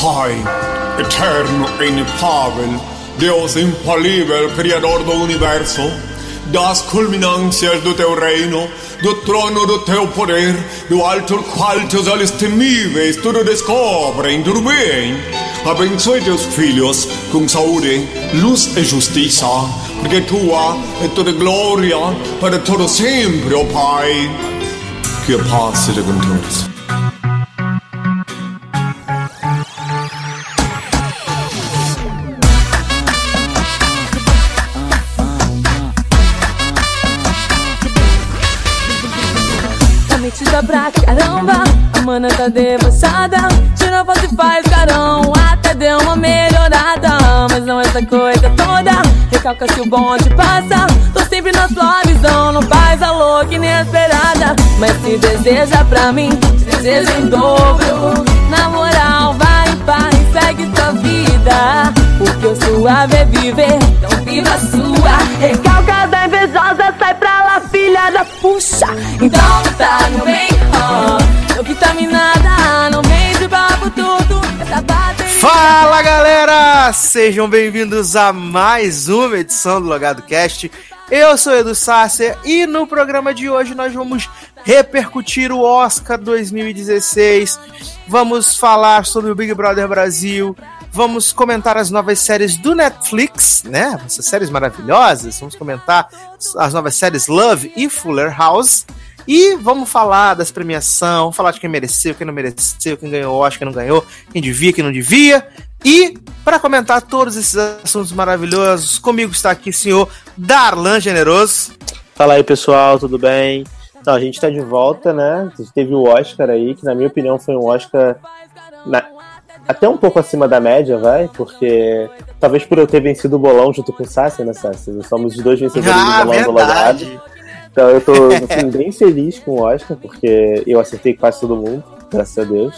Pai, eterno e inefável, Deus infalível, Criador do Universo, das culminâncias do teu reino, do trono do teu poder, do alto qual teus olhos temíveis tudo descobrem, tudo bem. Abençoe teus filhos com saúde, luz e justiça, porque tua é toda glória para todo sempre, ó oh Pai. Que a paz seja com todos. A mana tá debochada. Tira foto e faz carão. Até deu uma melhorada. Mas não essa coisa toda. Recalca se o bonde passa. Tô sempre na sua visão. Não faz a louca inesperada. Mas se deseja pra mim, deseja em dobro. Na moral, vai em paz, segue sua vida. Porque o suave é viver, então viva a sua. Recalca da invejosa, sai pra lá, filha da puxa. Então tá no bem, Fala galera! Sejam bem-vindos a mais uma edição do Logado Cast. Eu sou Edu Sácer e no programa de hoje nós vamos repercutir o Oscar 2016. Vamos falar sobre o Big Brother Brasil. Vamos comentar as novas séries do Netflix, né? Essas séries maravilhosas. Vamos comentar as novas séries Love e Fuller House. E vamos falar das premiações, falar de quem mereceu, quem não mereceu, quem ganhou Oscar, quem não ganhou, quem devia, quem não devia. E para comentar todos esses assuntos maravilhosos, comigo está aqui o senhor Darlan Generoso. Fala aí, pessoal, tudo bem? Então, a gente está de volta, né? A gente teve o Oscar aí, que na minha opinião foi um Oscar na... até um pouco acima da média, vai, porque talvez por eu ter vencido o bolão junto com o Sassi, né, Sassi? Nós somos os dois vencedores Ah, do bolão do verdade. Então eu tô assim, bem feliz com o Oscar, porque eu acertei quase todo mundo, graças a Deus.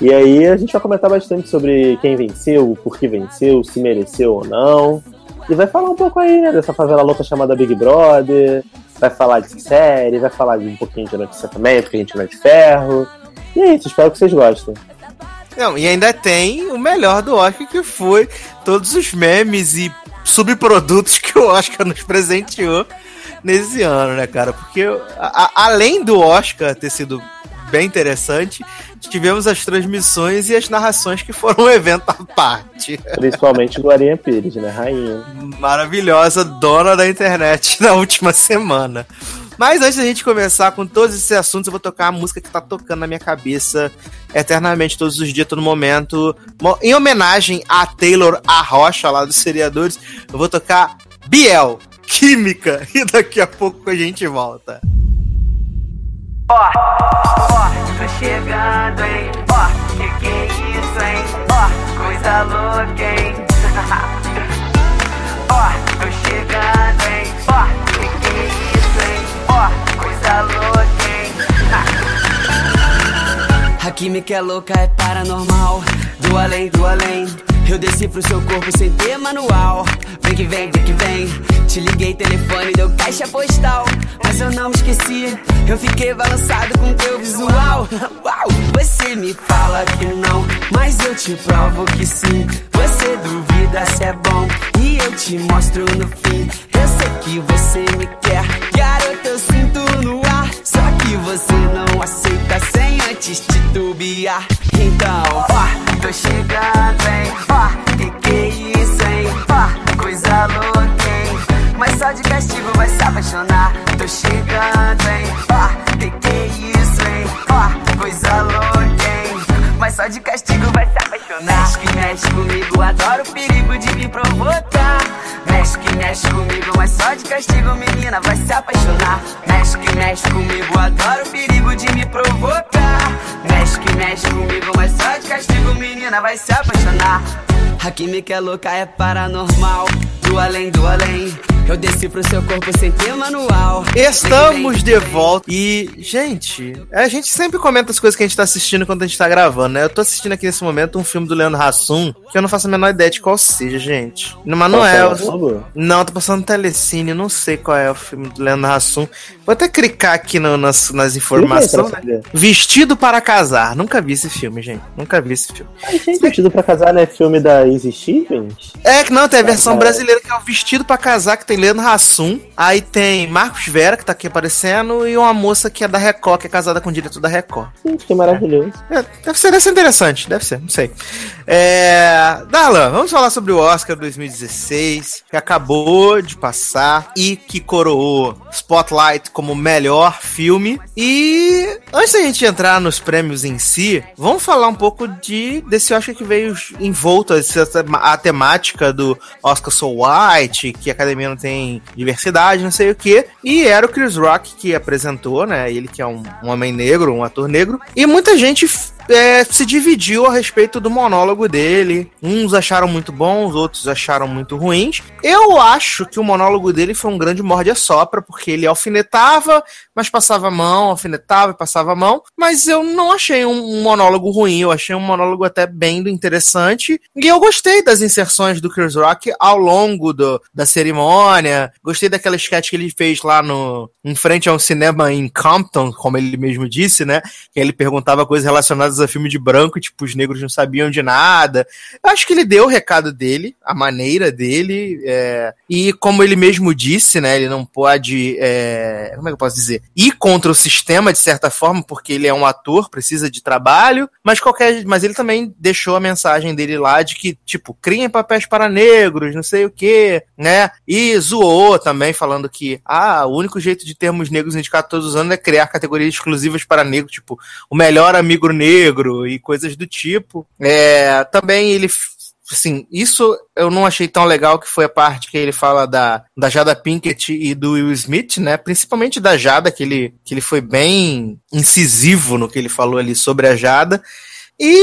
E aí a gente vai comentar bastante sobre quem venceu, por que venceu, se mereceu ou não. E vai falar um pouco aí, né, dessa favela louca chamada Big Brother. Vai falar de série, vai falar de um pouquinho de notícia também, porque a gente é de ferro. E é isso, espero que vocês gostem. Não, e ainda tem o melhor do Oscar, que foi todos os memes e subprodutos que o Oscar nos presenteou nesse ano, né, cara? Porque a- além do Oscar ter sido bem interessante, tivemos as transmissões e as narrações que foram um evento à parte. Principalmente Glorinha Pires, né, rainha. Maravilhosa dona da internet na última semana. Mas antes da gente começar com todos esses assuntos, eu vou tocar a música que tá tocando na minha cabeça eternamente, todos os dias, todo momento. Mo- Em homenagem a Taylor Arrocha, lá dos seriadores, eu vou tocar Biel, Química, e daqui a pouco a gente volta. Ó, ó, tô chegando, hein? Ó, que que é isso, hein? Ó, coisa louca, hein? Ó, tô chegando, hein? Ó, que que é isso, hein? Ó, coisa louca, hein? A química é louca, é paranormal. Do além, do além. Eu desci pro seu corpo sem ter manual. Vem que vem, vem que vem. Te liguei, telefone, deu caixa postal. Mas eu não me esqueci. Eu fiquei balançado com teu visual. Uau! Você me fala que não, mas eu te provo que sim. Você duvida se é bom e eu te mostro no fim. Eu sei que você me quer, garota, eu sinto no ar. Que você não aceita sem antes titubear. Então, ó, tô chegando, hein? Ó, que que é isso, hein? Ó, coisa louca, hein? Mas só de castigo vai se apaixonar. Tô chegando, hein? Ó, que que é isso, hein? Ó, coisa louca? Mas só de castigo vai se apaixonar. Mexe que mexe comigo, adoro o perigo de me provocar. Mexe que mexe comigo, mas só de castigo, menina, vai se apaixonar. Mexe que mexe comigo, adoro o perigo de me provocar. Mexe que mexe comigo, mas só de castigo, menina, vai se apaixonar. A química é louca, é paranormal. Do além, do além. Eu decifro seu corpo sem ter manual. Estamos de volta e, gente, a gente sempre comenta as coisas que a gente tá assistindo quando a gente tá gravando, né? Eu tô assistindo aqui nesse momento um filme do Leandro Hassum que eu não faço a menor ideia de qual seja, gente. Mas não é. Eu... Não, tô passando telecine, não sei qual é o filme do Leandro Hassum. Vou até clicar aqui no, nas, nas informações. Vestido para Casar. Nunca vi esse filme, gente. Nunca vi esse filme. gente, Vestido para Casar não é filme da Easy Stevens? É, que não, tem a versão brasileira que é o Vestido para Casar, que tem Leandro Hassum. Aí tem Marcos Vera, que tá aqui aparecendo, e uma moça que é da Record, que é casada com o diretor da Record. Gente, que maravilhoso. É, deve, ser, deve ser interessante, deve ser, não sei. É... Darlan, vamos falar sobre o Oscar 2016, que acabou de passar e que coroou Spotlight como melhor filme. E antes da gente entrar nos prêmios em si, vamos falar um pouco de desse Oscar que veio envolto a, a temática do Oscar So White, que a academia não tem diversidade, não sei o que. E era o Chris Rock que apresentou, né? Ele que é um, um homem negro, um ator negro. E muita gente é, se dividiu a respeito do monólogo dele. Uns acharam muito bons, outros acharam muito ruins. Eu acho que o monólogo dele foi um grande morde-a-sopra, porque ele alfinetava, mas passava a mão, alfinetava e passava a mão. Mas eu não achei um, monólogo ruim, eu achei um monólogo até bem interessante. E eu gostei das inserções do Chris Rock ao longo do, da cerimônia. Gostei daquela sketch que ele fez lá no em frente a um cinema em Compton, como ele mesmo disse, né? Que ele perguntava coisas relacionadas a filme de branco, tipo, os negros não sabiam de nada. Eu acho que ele deu o recado dele, a maneira dele, é... e como ele mesmo disse, né, ele não pode, é... como é que eu posso dizer, ir contra o sistema de certa forma, porque ele é um ator, precisa de trabalho, mas qualquer, mas ele também deixou a mensagem dele lá de que, tipo, criem papéis para negros, não sei o que, né, e zoou também, falando que, ah, o único jeito de termos negros indicados todos os anos é criar categorias exclusivas para negros, tipo, o melhor amigo negro, negro e coisas do tipo. É, também ele assim, isso eu não achei tão legal que foi a parte que ele fala da, da Jada Pinkett e do Will Smith, né? Principalmente da Jada, que ele, que ele foi bem incisivo no que ele falou ali sobre a Jada. E,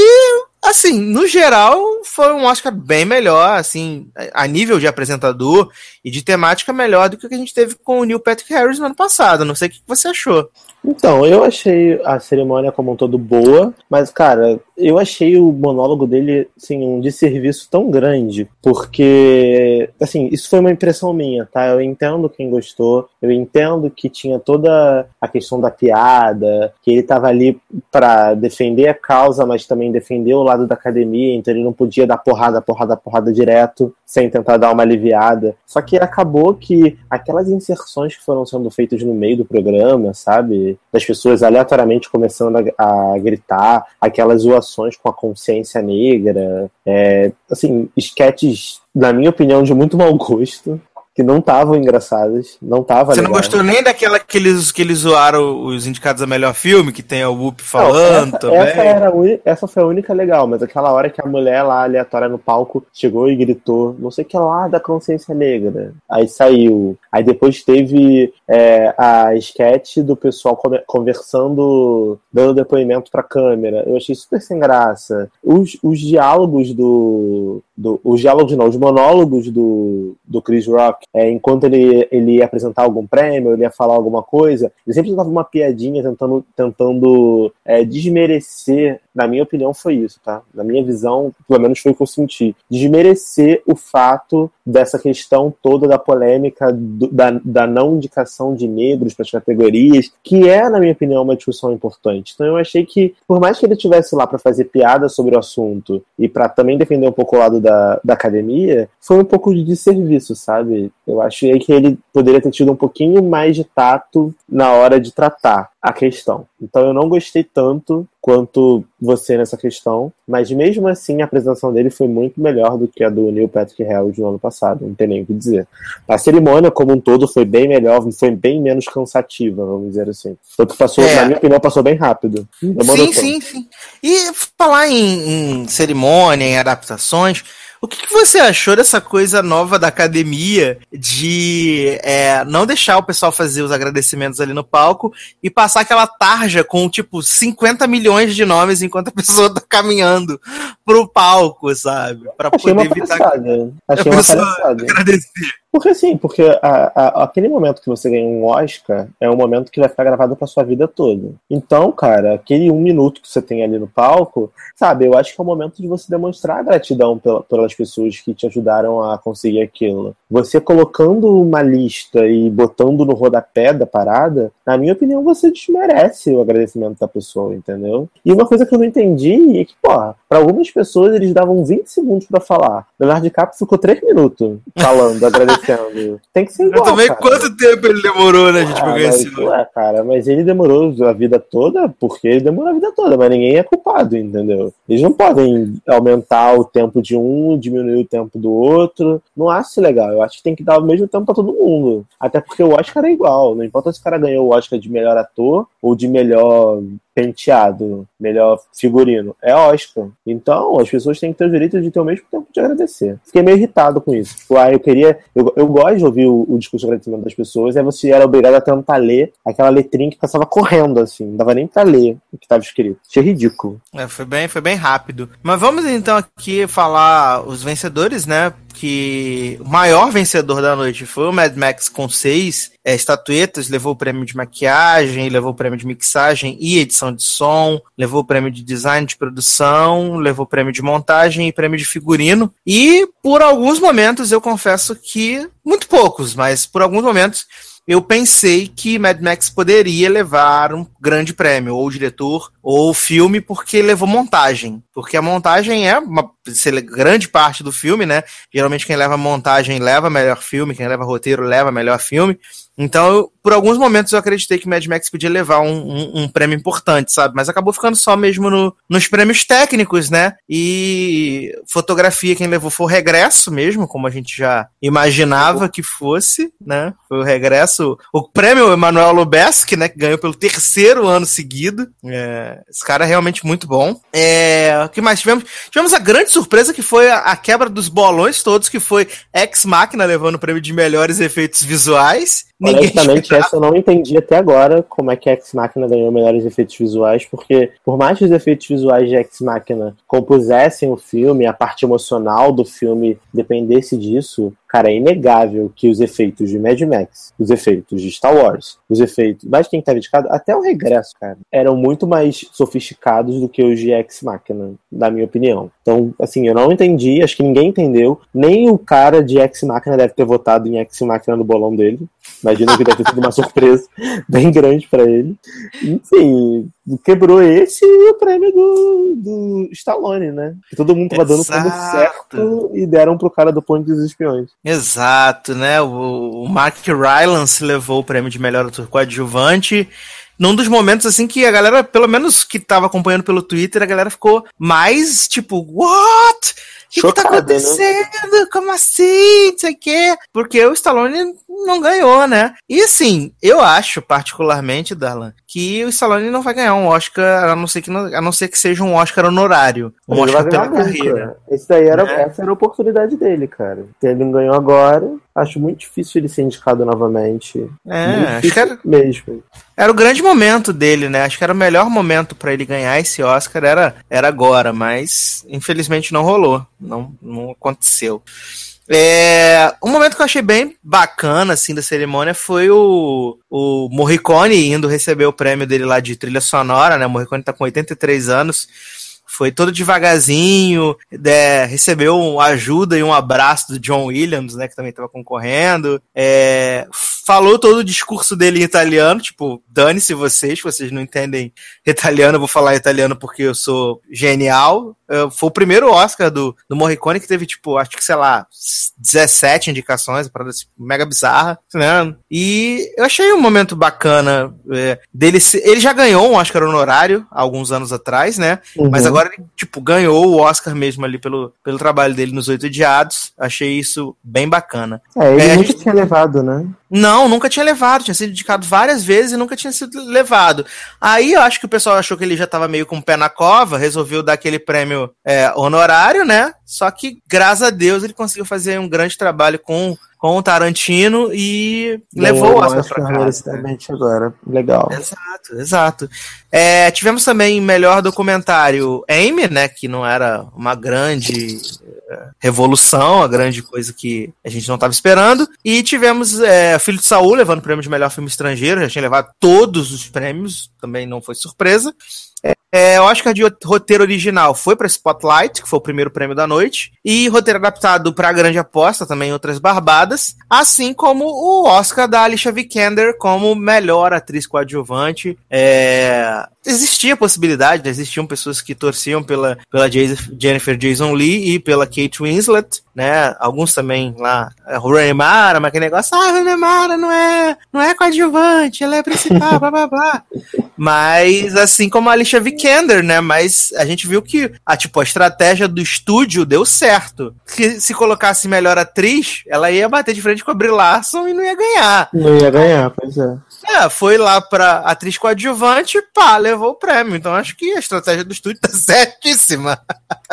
assim, no geral, foi um Oscar bem melhor, assim, a nível de apresentador e de temática melhor do que o que a gente teve com o Neil Patrick Harris no ano passado. Não sei o que você achou. Então, eu achei a cerimônia como um todo boa, mas, cara, eu achei o monólogo dele, assim, um desserviço tão grande, porque, assim, isso foi uma impressão minha, tá? Eu entendo quem gostou, eu entendo que tinha toda a questão da piada, que ele tava ali para defender a causa, mas também defender o lado da academia, então ele não podia dar porrada, porrada, porrada direto, sem tentar dar uma aliviada. Só que acabou que aquelas inserções que foram sendo feitas no meio do programa, sabe? das pessoas aleatoriamente começando a, a gritar, aquelas zoações com a consciência negra, é, assim, esquetes, na minha opinião, de muito mau gosto, que não estavam engraçadas, não tava Você legal. não gostou nem daquela que eles, que eles zoaram os indicados a melhor filme, que tem o Whoop falando não, essa, também? Essa, era, essa foi a única legal, mas aquela hora que a mulher lá, aleatória no palco, chegou e gritou, não sei o que lá, da consciência negra. Aí saiu. Aí depois teve é, a sketch do pessoal conversando, dando depoimento pra câmera. Eu achei super sem graça. Os, os diálogos do, do... Os diálogos não, os monólogos do, do Chris Rock é, enquanto ele, ele ia apresentar algum prêmio, ele ia falar alguma coisa, ele sempre dava uma piadinha tentando, tentando é, desmerecer, na minha opinião foi isso, tá? Na minha visão, pelo menos foi o que eu senti, desmerecer o fato dessa questão toda da polêmica do, da, da não indicação de negros para as categorias, que é, na minha opinião, uma discussão importante. Então eu achei que, por mais que ele tivesse lá para fazer piada sobre o assunto e para também defender um pouco o lado da, da academia, foi um pouco de desserviço, sabe? Eu achei que ele poderia ter tido um pouquinho mais de tato na hora de tratar a questão. Então eu não gostei tanto quanto você nessa questão, mas mesmo assim a apresentação dele foi muito melhor do que a do Neil Patrick Harris no ano passado, não tem nem o que dizer. A cerimônia como um todo foi bem melhor, foi bem menos cansativa, vamos dizer assim. Tanto passou, é. na minha opinião, passou bem rápido. Sim, sim, sim. E falar em, em cerimônia, em adaptações, o que, que, você achou dessa coisa nova da academia de é, não deixar o pessoal fazer os agradecimentos ali no palco e passar aquela tarja com, tipo, 50 milhões de nomes enquanto a pessoa tá caminhando pro palco, sabe? Pra Achei poder uma evitar palhaçada. a Achei uma pessoa palhaçada. agradecer. Porque assim, porque a- a- aquele momento que você ganha um Oscar é um momento que vai ficar gravado pra sua vida toda. Então, cara, aquele um minuto que você tem ali no palco, sabe, eu acho que é o momento de você demonstrar gratidão pela- pelas pessoas que te ajudaram a conseguir aquilo. Você colocando uma lista e botando no rodapé da parada, na minha opinião, você desmerece o agradecimento da pessoa, entendeu? E uma coisa que eu não entendi é que, porra, pra algumas pessoas eles davam 20 segundos pra falar. Leonardo DiCaprio ficou 3 minutos falando, agradecendo. Tem que ser igual, Eu também, cara. quanto tempo ele demorou, né, gente, pra Ah, ganhar mas, esse Oscar? ué, cara, mas ele demorou a vida toda porque ele demorou a vida toda, mas ninguém é culpado, entendeu? Eles não podem aumentar o tempo de um, diminuir o tempo do outro. Não acho legal. Eu acho que tem que dar o mesmo tempo pra todo mundo. Até porque o Oscar é igual. Não importa se o cara ganhou o Oscar de melhor ator ou de melhor penteado, melhor figurino. É Oscar. Então, as pessoas têm que ter o direito de ter o mesmo tempo de agradecer. Fiquei meio irritado com isso. Tipo, ah, eu queria. Eu, eu gosto de ouvir o, o discurso de agradecimento das pessoas, aí você era obrigado a tentar ler aquela letrinha que passava correndo, assim. Não dava nem pra ler o que estava escrito. Achei ridículo. É, foi bem, foi bem rápido. Mas vamos então aqui falar os vencedores, né? Que o maior vencedor da noite foi o Mad Max com seis é, estatuetas, levou o prêmio de maquiagem, levou o prêmio de mixagem e edição de som, levou o prêmio de design de produção, levou o prêmio de montagem e prêmio de figurino. E por alguns momentos eu confesso que, muito poucos, mas por alguns momentos eu pensei que Mad Max poderia levar um grande prêmio, ou diretor, ou filme, porque levou montagem. Porque a montagem é uma grande parte do filme, né? Geralmente quem leva montagem leva melhor filme, quem leva roteiro leva melhor filme. Então, eu- por alguns momentos eu acreditei que Mad Max podia levar um, um- um prêmio importante, sabe? Mas acabou ficando só mesmo no- nos prêmios técnicos, né? E fotografia, quem levou foi o Regresso mesmo, como a gente já imaginava que fosse, né? Foi o Regresso. O prêmio Emanuel Lubezki, né? Que ganhou pelo terceiro ano seguido. É, esse cara é realmente muito bom. É, o que mais tivemos? Tivemos a grande surpresa que foi a, a quebra dos bolões todos, que foi Ex Machina levando o prêmio de melhores efeitos visuais. Honestamente, essa eu não entendi até agora como é que Ex Machina ganhou melhores efeitos visuais, porque por mais que os efeitos visuais de Ex Machina compusessem o filme, a parte emocional do filme dependesse disso, cara, é inegável que os efeitos de Mad Max, os efeitos de Star Wars, os efeitos, mais quem tá dedicado, até o regresso, cara, eram muito mais sofisticados do que os de Ex Machina, na minha opinião. Então, assim, eu não entendi, acho que ninguém entendeu, nem o cara de Ex Machina deve ter votado em Ex Machina no bolão dele. Imagino que deve ter sido uma surpresa bem grande pra ele. Enfim, quebrou esse e o prêmio do, do Stallone, né? Que todo mundo tava dando Exato. certo e deram pro cara do Ponte dos Espiões. Exato, né? O, o Mark Rylance levou o prêmio de melhor ator coadjuvante. Num dos momentos, assim, que a galera, pelo menos que tava acompanhando pelo Twitter, a galera ficou mais, tipo, what? O que, que tá né? acontecendo? Como assim? Não sei o quê. Porque o Stallone não ganhou, né? E assim, eu acho, particularmente, Darlan, que o Stallone não vai ganhar um Oscar, a não ser que, não- a não ser que seja um Oscar honorário. Um Ele Oscar pela nunca. carreira. Esse daí era, Né? Essa era a oportunidade dele, cara. Ele não ganhou agora. Acho muito difícil ele ser indicado novamente. É, acho que era, mesmo. Era o grande momento dele, né? Acho que era o melhor momento pra ele ganhar esse Oscar, era, era agora, mas infelizmente não rolou. Não, não aconteceu. É, um momento que eu achei bem bacana, assim, da cerimônia foi o, o Morricone indo receber o prêmio dele lá de trilha sonora, né? O Morricone tá com 83 anos. Foi todo devagarzinho, né, recebeu ajuda e um abraço do John Williams, né, que também estava concorrendo. É, falou todo o discurso dele em italiano, tipo, dane-se vocês, vocês não entendem italiano, eu vou falar italiano porque eu sou genial. É, foi o primeiro Oscar do, do Morricone que teve, tipo, acho que, sei lá, 17 indicações, uma parada assim, mega bizarra, né? E eu achei um momento bacana é, dele. ser- ele já ganhou um Oscar honorário há alguns anos atrás, né? Mas Uhum. agora ele, tipo, ganhou o Oscar mesmo ali pelo, pelo trabalho dele nos Oito Odiados. Achei isso bem bacana. É, ele É, nunca gente- tinha levado, né? Não, nunca tinha levado, tinha sido indicado várias vezes e nunca tinha sido levado. Aí eu acho que o pessoal achou que ele já tava meio com o pé na cova, resolveu dar aquele prêmio é, honorário, né? Só que, graças a Deus, ele conseguiu fazer um grande trabalho com com o Tarantino e levou o Oscar pra casa. merecidamente agora. Legal. Exato, exato. É, tivemos também melhor documentário Amy, né, que não era uma grande é, revolução, a grande coisa que a gente não estava esperando. E tivemos é, Filho de Saul levando o prêmio de melhor filme estrangeiro, já tinha levado todos os prêmios, também não foi surpresa. É, Oscar de roteiro original foi para Spotlight, que foi o primeiro prêmio da noite, e roteiro adaptado para Grande Aposta, também outras barbadas, assim como o Oscar da Alicia Vikander como melhor atriz coadjuvante. É, existia a possibilidade, né? existiam pessoas que torciam pela, pela Jennifer Jason Lee e pela Kate Winslet, né? Alguns também lá, Rooney Mara, mas aquele negócio, ah, Rooney Mara não é, não é coadjuvante, ela é principal, blá blá blá. Mas assim como a Alicia Vikander, né? Mas a gente viu que a tipo a estratégia do estúdio deu certo. Se, se colocasse melhor atriz, ela ia bater de frente com a Brie Larson e não ia ganhar. Não ia ganhar, pois é. É, foi lá pra atriz coadjuvante, pá, levou o prêmio. Então acho que a estratégia do estúdio tá certíssima.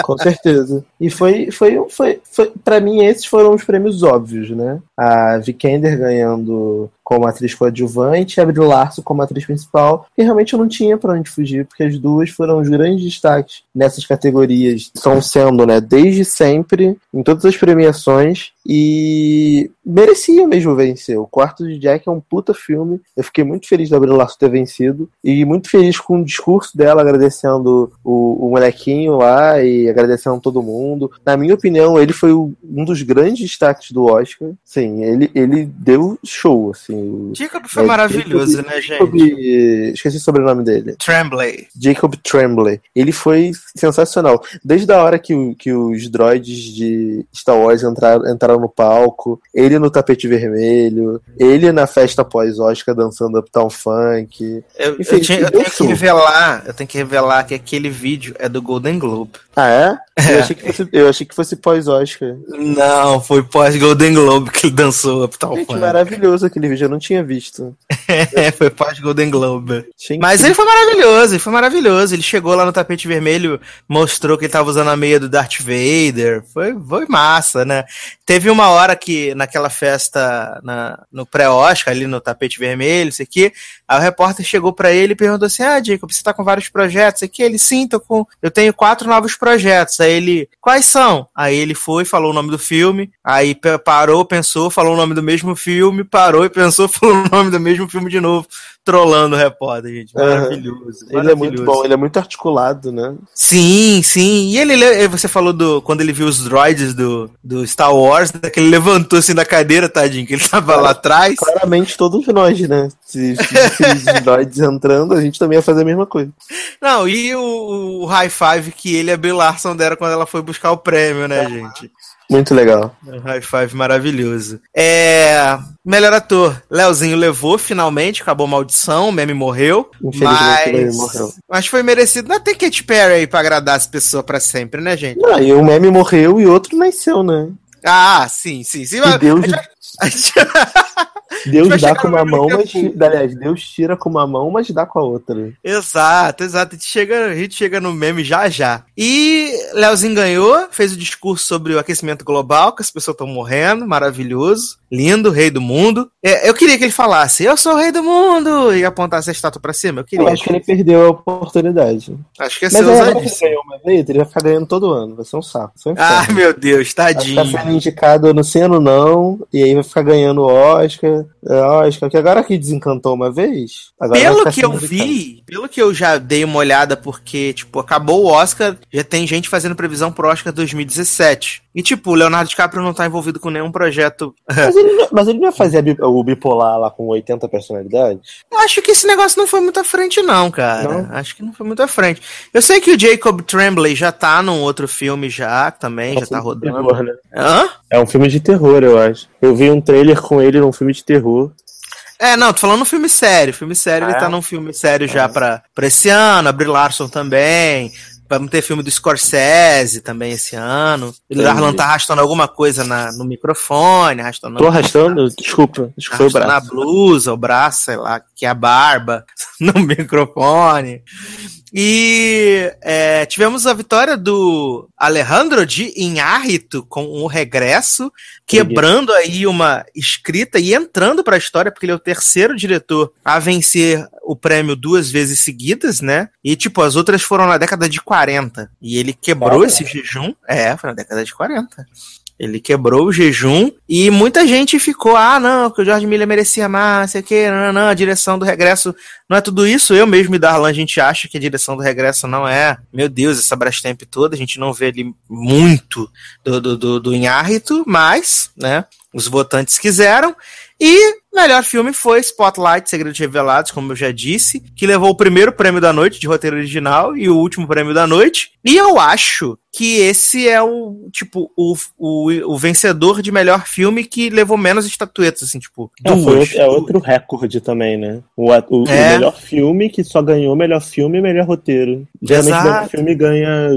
Com certeza. E foi, foi, foi, foi para mim esses foram os prêmios óbvios, né? A Vikander ganhando como atriz coadjuvante e a Brie Larson como atriz principal, e realmente eu não tinha para onde fugir, porque as duas foram os grandes destaques nessas categorias, estão sendo, né, desde sempre, em todas as premiações, e merecia mesmo vencer. O Quarto de Jack é um puta filme, eu fiquei muito feliz da Brie Larson ter vencido, e muito feliz com o discurso dela, agradecendo o, o molequinho lá, e agradecendo todo mundo. Na minha opinião, ele foi um dos grandes destaques do Oscar, sim, ele, ele deu show, assim, Jacob foi é, maravilhoso, Jacob, né, Jacob, gente? Esqueci o sobrenome dele. Tremblay. Jacob Tremblay. Ele foi sensacional. Desde a hora que, que os droids de Star Wars entraram, entraram no palco, ele no tapete vermelho, ele na festa pós-Oscar dançando Uptown Funk. Eu, Enfim, eu, tinha, eu tenho que revelar, eu tenho que revelar que aquele vídeo é do Golden Globe. Ah, é? é. Eu achei que fosse, eu achei que fosse pós-Oscar. Não, foi pós-Golden Globe que ele dançou Uptown Gente, Funk. maravilhoso aquele vídeo, eu não tinha visto. É, foi pós-Golden Globe. Mas ele foi maravilhoso, ele foi maravilhoso. Ele chegou lá no tapete vermelho, mostrou que ele tava usando a meia do Darth Vader. Foi, foi massa, né? Teve uma hora que, naquela festa, na, no pré-Oscar, ali no tapete vermelho, isso aqui, aí o repórter chegou para ele e perguntou assim: Ah, Jacob, você tá com vários projetos aqui? Ele, sim, tô com. Eu tenho quatro novos projetos. Aí ele, quais são? Aí ele foi, falou o nome do filme, aí parou, pensou, falou o nome do mesmo filme, parou e pensou, falou o nome do mesmo filme de novo, trollando o repórter, gente. Maravilhoso. Uhum. Ele maravilhoso. é muito bom, ele é muito articulado, né? Sim, sim. E ele, você falou do. Quando ele viu os droids do, do Star Wars, né, que ele levantou assim da cadeira, tadinho, que ele tava lá atrás. Claramente todos nós, né? Se, se os droids entrando, a gente também ia fazer a mesma coisa. Não, e o, o high five que ele e a Bill Larson deram quando ela foi buscar o prêmio, né, gente? Muito legal. Um high five maravilhoso. É. Melhor ator. Leozinho levou, finalmente, acabou a maldição, o meme morreu. Mas... o meme morreu. Mas foi merecido. Não tem Katy Perry aí pra agradar as pessoas pra sempre, né, gente? Não, e um meme morreu e outro nasceu, né? Ah, sim, sim, sim. Deus... Deus dá com uma mão, mas. Aliás, Deus tira com uma mão, mas dá com a outra. Exato, exato. A gente chega, a gente chega no meme já já. E Leozinho ganhou, fez o discurso sobre o aquecimento global, que as pessoas estão morrendo, maravilhoso. Lindo, rei do mundo. É, eu queria que ele falasse, eu sou o rei do mundo, e apontasse a estátua pra cima. Eu, queria. eu acho que ele perdeu a oportunidade. Acho que é Mas ele ganhou uma vez, ele vai ficar ganhando todo ano. Vai ser um saco. Um ah, meu Deus, tadinho. Vai ficar sendo indicado no seno, não, e aí vai ficar ganhando o Oscar. Oscar, que agora que desencantou uma vez. pelo que eu vi, pelo que eu já dei uma olhada, porque, tipo, acabou o Oscar, já tem gente fazendo previsão pro Oscar 2017. E, tipo, o Leonardo DiCaprio não tá envolvido com nenhum projeto. Mas ele, mas ele não ia fazer o bipolar lá com 80 personalidades? Acho que esse negócio não foi muito à frente, não, cara. Não? Acho que não foi muito à frente. Eu sei que o Jacob Tremblay já tá num outro filme já, também, é já tá rodando. Terror, né? Hã? É um filme de terror, eu acho. Eu vi um trailer com ele num filme de terror. É, não, tô falando filme sério. Filme sério, ah, ele tá é? num filme sério já é. pra, pra esse ano, a Brie Larson também. Vamos ter filme do Scorsese também esse ano. Ele Arlan tá arrastando alguma coisa na, no microfone, arrastando. Tô arrastando? Desculpa. Desculpa o braço. Na blusa, o braço, sei lá, que é a barba, no microfone. E é, tivemos a vitória do Alejandro de Inhárrito com o regresso, quebrando aí uma escrita e entrando para a história, porque ele é o terceiro diretor a vencer o prêmio duas vezes seguidas, né? E, tipo, as outras foram na década de 40. E ele quebrou esse jejum. É, foi na década de 40. Ele quebrou o jejum e muita gente ficou, ah, não, que o George Miller merecia mais, sei o que, não, não, não, a direção do regresso não é tudo isso. Eu mesmo e Darlan, a gente acha que a direção do regresso não é, meu Deus, essa Brastemp toda, a gente não vê ali muito do, do, do, do Inhárrito, mas, né, os votantes quiseram. E melhor filme foi Spotlight, Segredos Revelados, como eu já disse, que levou o primeiro prêmio da noite de roteiro original e o último prêmio da noite. E eu acho que esse é o, tipo, o, o, o vencedor de melhor filme que levou menos estatuetas, assim, tipo, é, duas. é outro recorde também, né? O, o, é. o, melhor filme que só ganhou melhor filme e melhor roteiro. Geralmente Exato. melhor filme ganha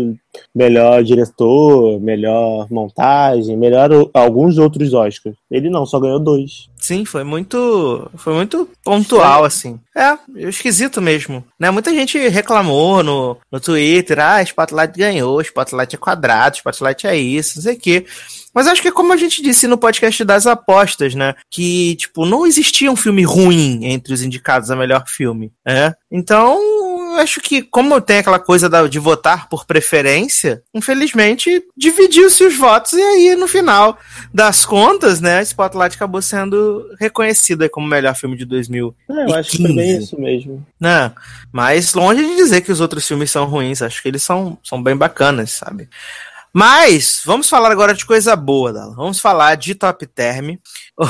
melhor diretor, melhor montagem, melhor alguns outros Oscars. Ele não, só ganhou dois. Sim, foi muito, foi muito pontual, assim. É, esquisito mesmo. Né? Muita gente reclamou no, no Twitter, ah, Spotlight ganhou, Spotlight é quadrado, Spotlight é isso, não sei o quê. Mas acho que é como a gente disse no podcast das apostas, né? Que, tipo, não existia um filme ruim entre os indicados a melhor filme, né? Então, acho que, como tem aquela coisa da, de votar por preferência, infelizmente dividiu-se os votos e aí, no final das contas, né, Spotlight acabou sendo reconhecido como o melhor filme de 2015. É, eu acho que foi bem isso mesmo. Né? Mas longe de dizer que os outros filmes são ruins, acho que eles são, são bem bacanas, sabe? Mas vamos falar agora de coisa boa, Dala. Vamos falar de Top Term ou,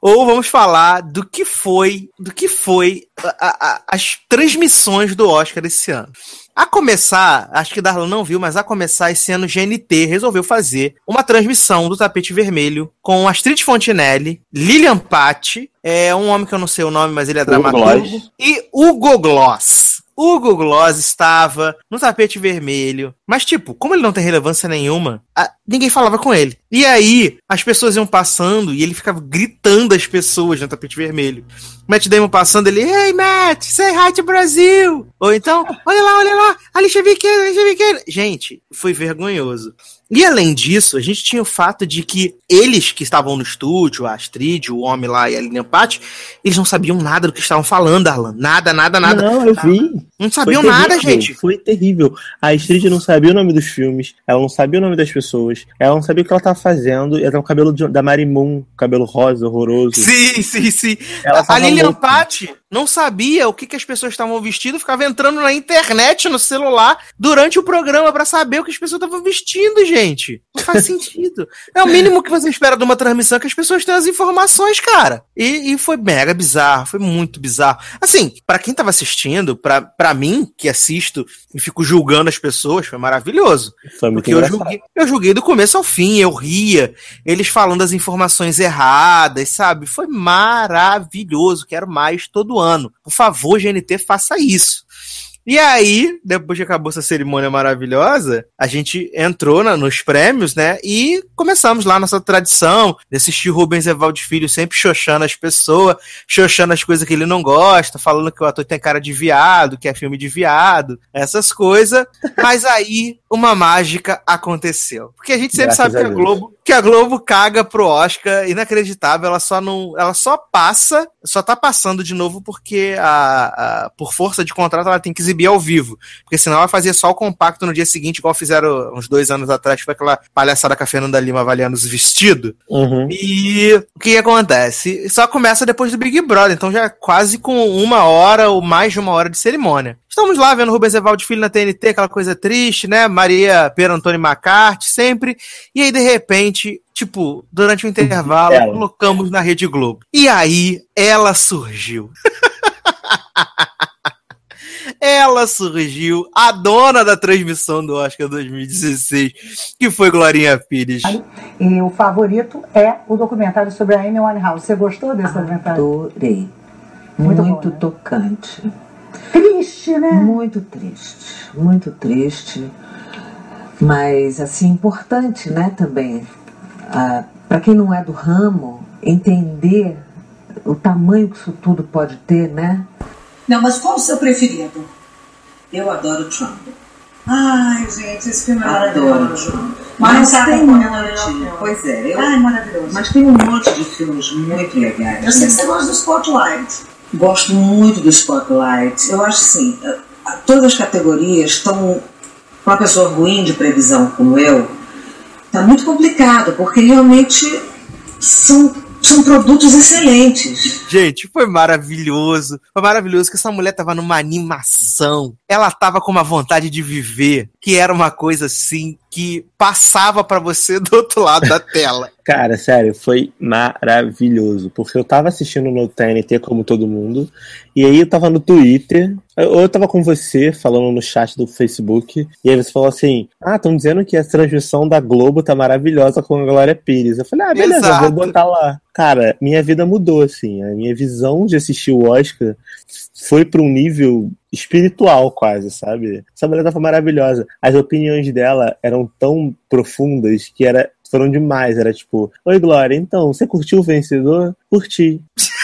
ou, vamos falar do que foi, do que foi a, a, as transmissões do Oscar esse ano. A começar, acho que Darlan não viu, mas a começar esse ano GNT resolveu fazer uma transmissão do tapete vermelho com Astrid Fontinelli, Lilian Patti, é um homem que eu não sei o nome, mas ele é dramaturgo, e Hugo Gloss. Hugo Gloss estava no tapete vermelho. Mas, tipo, como ele não tem relevância nenhuma, a, ninguém falava com ele. E aí, as pessoas iam passando e ele ficava gritando as pessoas no tapete vermelho. Matt Damon passando, ele, hey Matt, say hi to Brasil! Ou então, olha lá, olha lá, Alicia Vikander, Alicia Vikander. Gente, foi vergonhoso. E além disso, a gente tinha o fato de que eles que estavam no estúdio, a Astrid, o homem lá e a Lilian Patti, eles não sabiam nada do que estavam falando, Arlan. Nada, nada, nada. Não, eu vi. Não sabiam nada, gente. Foi terrível. A Astrid não sabia o nome dos filmes, ela não sabia o nome das pessoas, ela não sabia o que ela estava fazendo, ela tem o cabelo de, da Marimun, cabelo rosa, horroroso. Sim, sim, sim. Ela a Lilian Patti não sabia o que, que as pessoas estavam vestindo, ficava entrando na internet, no celular, durante o programa para saber o que as pessoas estavam vestindo, gente. Não faz sentido. É o mínimo que você espera de uma transmissão que as pessoas tenham as informações, cara. E, e foi mega bizarro, foi muito bizarro. Assim, para quem tava assistindo, para mim, que assisto e fico julgando as pessoas, foi maravilhoso. Foi muito porque eu julguei, eu julguei do começo ao fim, eu ria, eles falando as informações erradas, sabe? Foi maravilhoso, quero mais todo ano. Por favor, GNT, faça isso. E aí, depois que acabou essa cerimônia maravilhosa, a gente entrou na, nos prêmios, né? E começamos lá nossa tradição de assistir Rubens Evaldo Filho sempre xoxando as pessoas, xoxando as coisas que ele não gosta, falando que o ator tem cara de viado, que é filme de viado, essas coisas. Mas aí, uma mágica aconteceu. Porque a gente sempre Graças sabe que a Globo que a Globo caga pro Oscar, inacreditável, ela só não, ela só passa, só tá passando de novo porque a, a, por força de contrato ela tem que exibir ao vivo, porque senão ela fazia só o compacto no dia seguinte, igual fizeram uns dois anos atrás, foi aquela palhaçada com a Fernanda Lima avaliando os vestidos. Uhum. E o que acontece? Só começa depois do Big Brother, então já quase com uma hora ou mais de uma hora de cerimônia. Estamos lá vendo Rubens Evaldo Filho na TNT, aquela coisa triste, né? Maria Pera Antônio Macarte, sempre. E aí, de repente, tipo, durante o intervalo, ela. colocamos na Rede Globo. E aí, ela surgiu. ela surgiu, a dona da transmissão do Oscar 2016, que foi Glorinha Pires. E o favorito é o documentário sobre a Amy Winehouse. Você gostou desse documentário? Adorei. Muito, muito bom, né? tocante. Triste, né? Muito triste, muito triste. Mas, assim, importante, né, também. Ah, Para quem não é do ramo, entender o tamanho que isso tudo pode ter, né? Não, mas qual o seu preferido? Eu adoro Trump. Ai, gente, esse filme é Adoro maravilhoso. Trump. Mas Mas tem um melhor monte. Pois é, eu, Ai, maravilhoso. mas tem um monte de filmes muito legais. Eu sei que você gosta do Spotlight. Gosto muito do Spotlight. Eu acho assim, eh, todas as categorias estão. Para uma pessoa ruim de previsão como eu, está muito complicado, porque realmente são, são produtos excelentes. Gente, foi maravilhoso. Foi maravilhoso que essa mulher tava numa animação. Ela tava com uma vontade de viver, que era uma coisa assim que passava pra você do outro lado da tela. Cara, sério, foi maravilhoso. Porque eu tava assistindo no TNT como todo mundo. E aí eu tava no Twitter. Ou eu tava com você falando no chat do Facebook. E aí você falou assim: Ah, estão dizendo que a transmissão da Globo tá maravilhosa com a Glória Pires. Eu falei, ah, beleza, Exato. vou botar lá. Cara, minha vida mudou, assim. A minha visão de assistir o Oscar foi pra um nível espiritual, quase, sabe? Essa mulher tava maravilhosa. As opiniões dela eram tão profundas que era, foram demais. Era tipo, oi Glória, então, você curtiu o vencedor? Curti.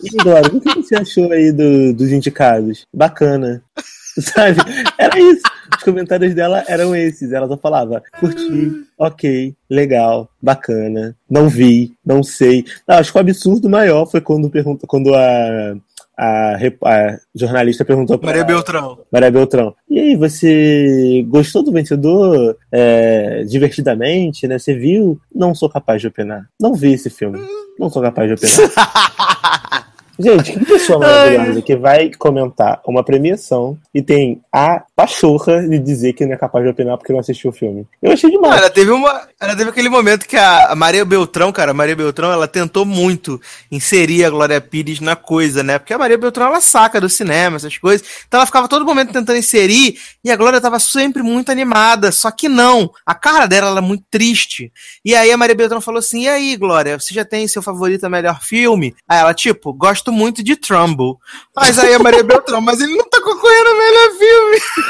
E Glória, o que você achou aí do- dos indicados? Bacana. Sabe? Era isso. Os comentários dela eram esses. Ela só falava, curti, ok, legal, bacana, não vi, não sei. Não, acho que o absurdo maior foi quando, pergunta, quando a, a, a jornalista perguntou pra Maria Beltrão. Maria Beltrão. E aí, você gostou do vencedor é, divertidamente, né? Você viu? Não sou capaz de opinar. Não vi esse filme. Não sou capaz de opinar. Gente, que pessoa maravilhosa que vai comentar uma premiação e tem a pachorra de dizer que não é capaz de opinar porque não assistiu o filme. Eu achei demais. Ela teve uma. Ela teve aquele momento que a Maria Beltrão, cara, a Maria Beltrão, ela tentou muito inserir a Glória Pires na coisa, né? Porque a Maria Beltrão, ela saca do cinema, essas coisas. Então ela ficava todo momento tentando inserir e a Glória tava sempre muito animada. Só que não. A cara dela era muito triste. E aí a Maria Beltrão falou assim: e aí, Glória, você já tem seu favorito melhor filme? Aí ela, tipo, gosto muito de Trumbull. Mas aí a Maria Beltrão, mas ele não tá concorrendo a melhor filme.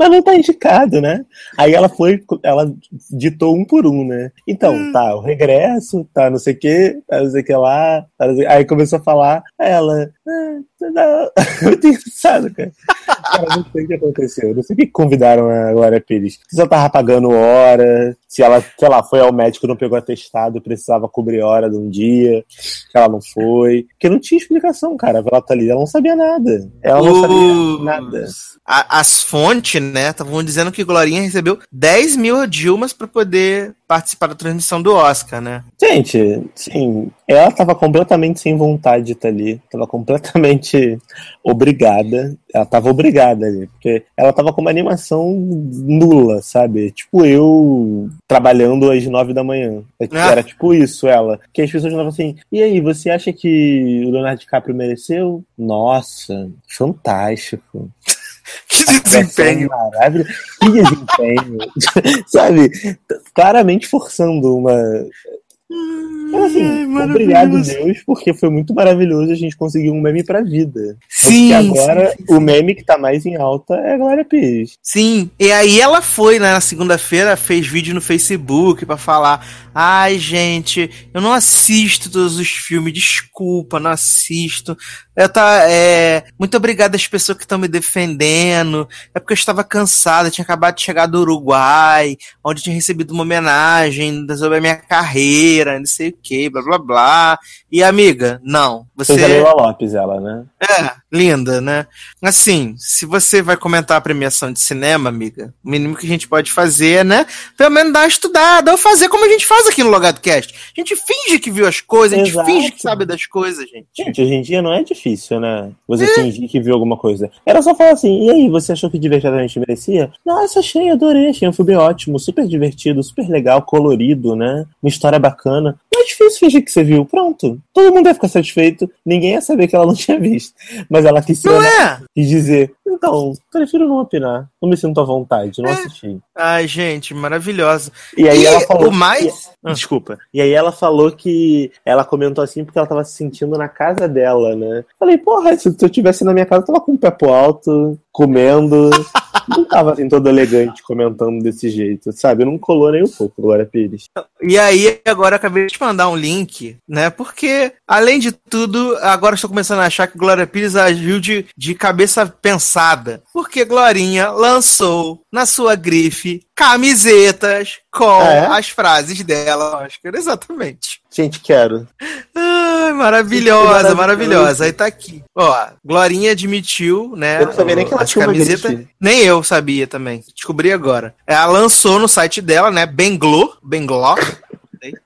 Mas não tá indicado, né? Aí ela foi, ela ditou um por um, né? Então, tá, o regresso, tá não sei o que, tá não sei o que lá, tá aí começou a falar, ela, ah, não, muito engraçado, cara. Cara, não sei o que aconteceu, não sei o que convidaram a Glória Pires. Se ela tava pagando hora, se ela, sei lá, foi ao médico, não pegou atestado, precisava cobrir hora de um dia, que ela não foi, porque não tinha explicação, cara, ela tá ali, ela não sabia nada, ela não sabia nada. A- as fontes, né, estavam dizendo que Glorinha recebeu 10 mil Dilmas pra poder participar da transmissão do Oscar, né? Gente, sim, ela tava completamente sem vontade de estar ali, tava completamente obrigada, ela tava obrigada ali, porque ela tava com uma animação nula, sabe? Tipo eu trabalhando às nove da manhã. Ah. Era tipo isso, ela. Que as pessoas falavam assim, e aí, você acha que o Leonardo DiCaprio mereceu? Nossa, fantástico. Que desempenho. Maravilhoso. Que desempenho. Sabe? Claramente forçando uma. Mas assim, obrigado, Deus, porque foi muito maravilhoso a gente conseguir um meme pra vida. Sim, Porque agora sim, sim, o meme que tá mais em alta é a Glória Pires. Sim, e aí ela foi né, na segunda-feira, fez vídeo no Facebook pra falar: ai, gente, eu não assisto todos os filmes, desculpa, não assisto. Eu tá, é, muito obrigado às pessoas que estão me defendendo. É porque eu estava cansada, tinha acabado de chegar do Uruguai, onde tinha recebido uma homenagem sobre a minha carreira, não sei o que, blá blá blá. E amiga, não, você. Lopes, ela, né? É, linda, né? Assim, se você vai comentar a premiação de cinema, amiga, o mínimo que a gente pode fazer é, né? Pelo menos dar uma estudada, ou fazer como a gente faz aqui no Logado Cast. A gente finge que viu as coisas, a gente Exato. finge que sabe das coisas, gente. Gente, hoje em dia não é difícil, né? Você fingir que viu alguma coisa. Era só falar assim, e aí, você achou que divertidamente merecia? Nossa, achei, adorei, achei um filme ótimo, super divertido, super legal, colorido, né? Uma história bacana. Não é difícil fingir que você viu, pronto. Todo mundo ia ficar satisfeito, ninguém ia saber que ela não tinha visto. Mas ela quis, Não é? e dizer, então, prefiro não opinar, não me sinto à vontade, não assisti. Ai, gente, maravilhosa. E aí E ela falou. o mais- e- Desculpa. E aí ela falou que ela comentou assim porque ela tava se sentindo na casa dela, né? Falei, porra, se eu tivesse na minha casa, eu tava com o pé pro alto, comendo. não tava assim todo elegante comentando desse jeito, sabe? Não colou nem um pouco, Glória Pires. E aí, agora acabei de te mandar um link, né? Porque, além de tudo, agora estou começando a achar que Glória Pires agiu de, de cabeça pensada. Porque Glorinha lançou na sua grife camisetas com Ah, é? as frases dela, Oscar. Exatamente. Gente, quero. Ai, maravilhosa, maravilhosa. Aí tá aqui. Ó, Glorinha admitiu, né? Eu não sabia nem que ela tinha grife. Nem eu sabia também. Descobri agora. Ela lançou no site dela, né? Benglo. Benglo.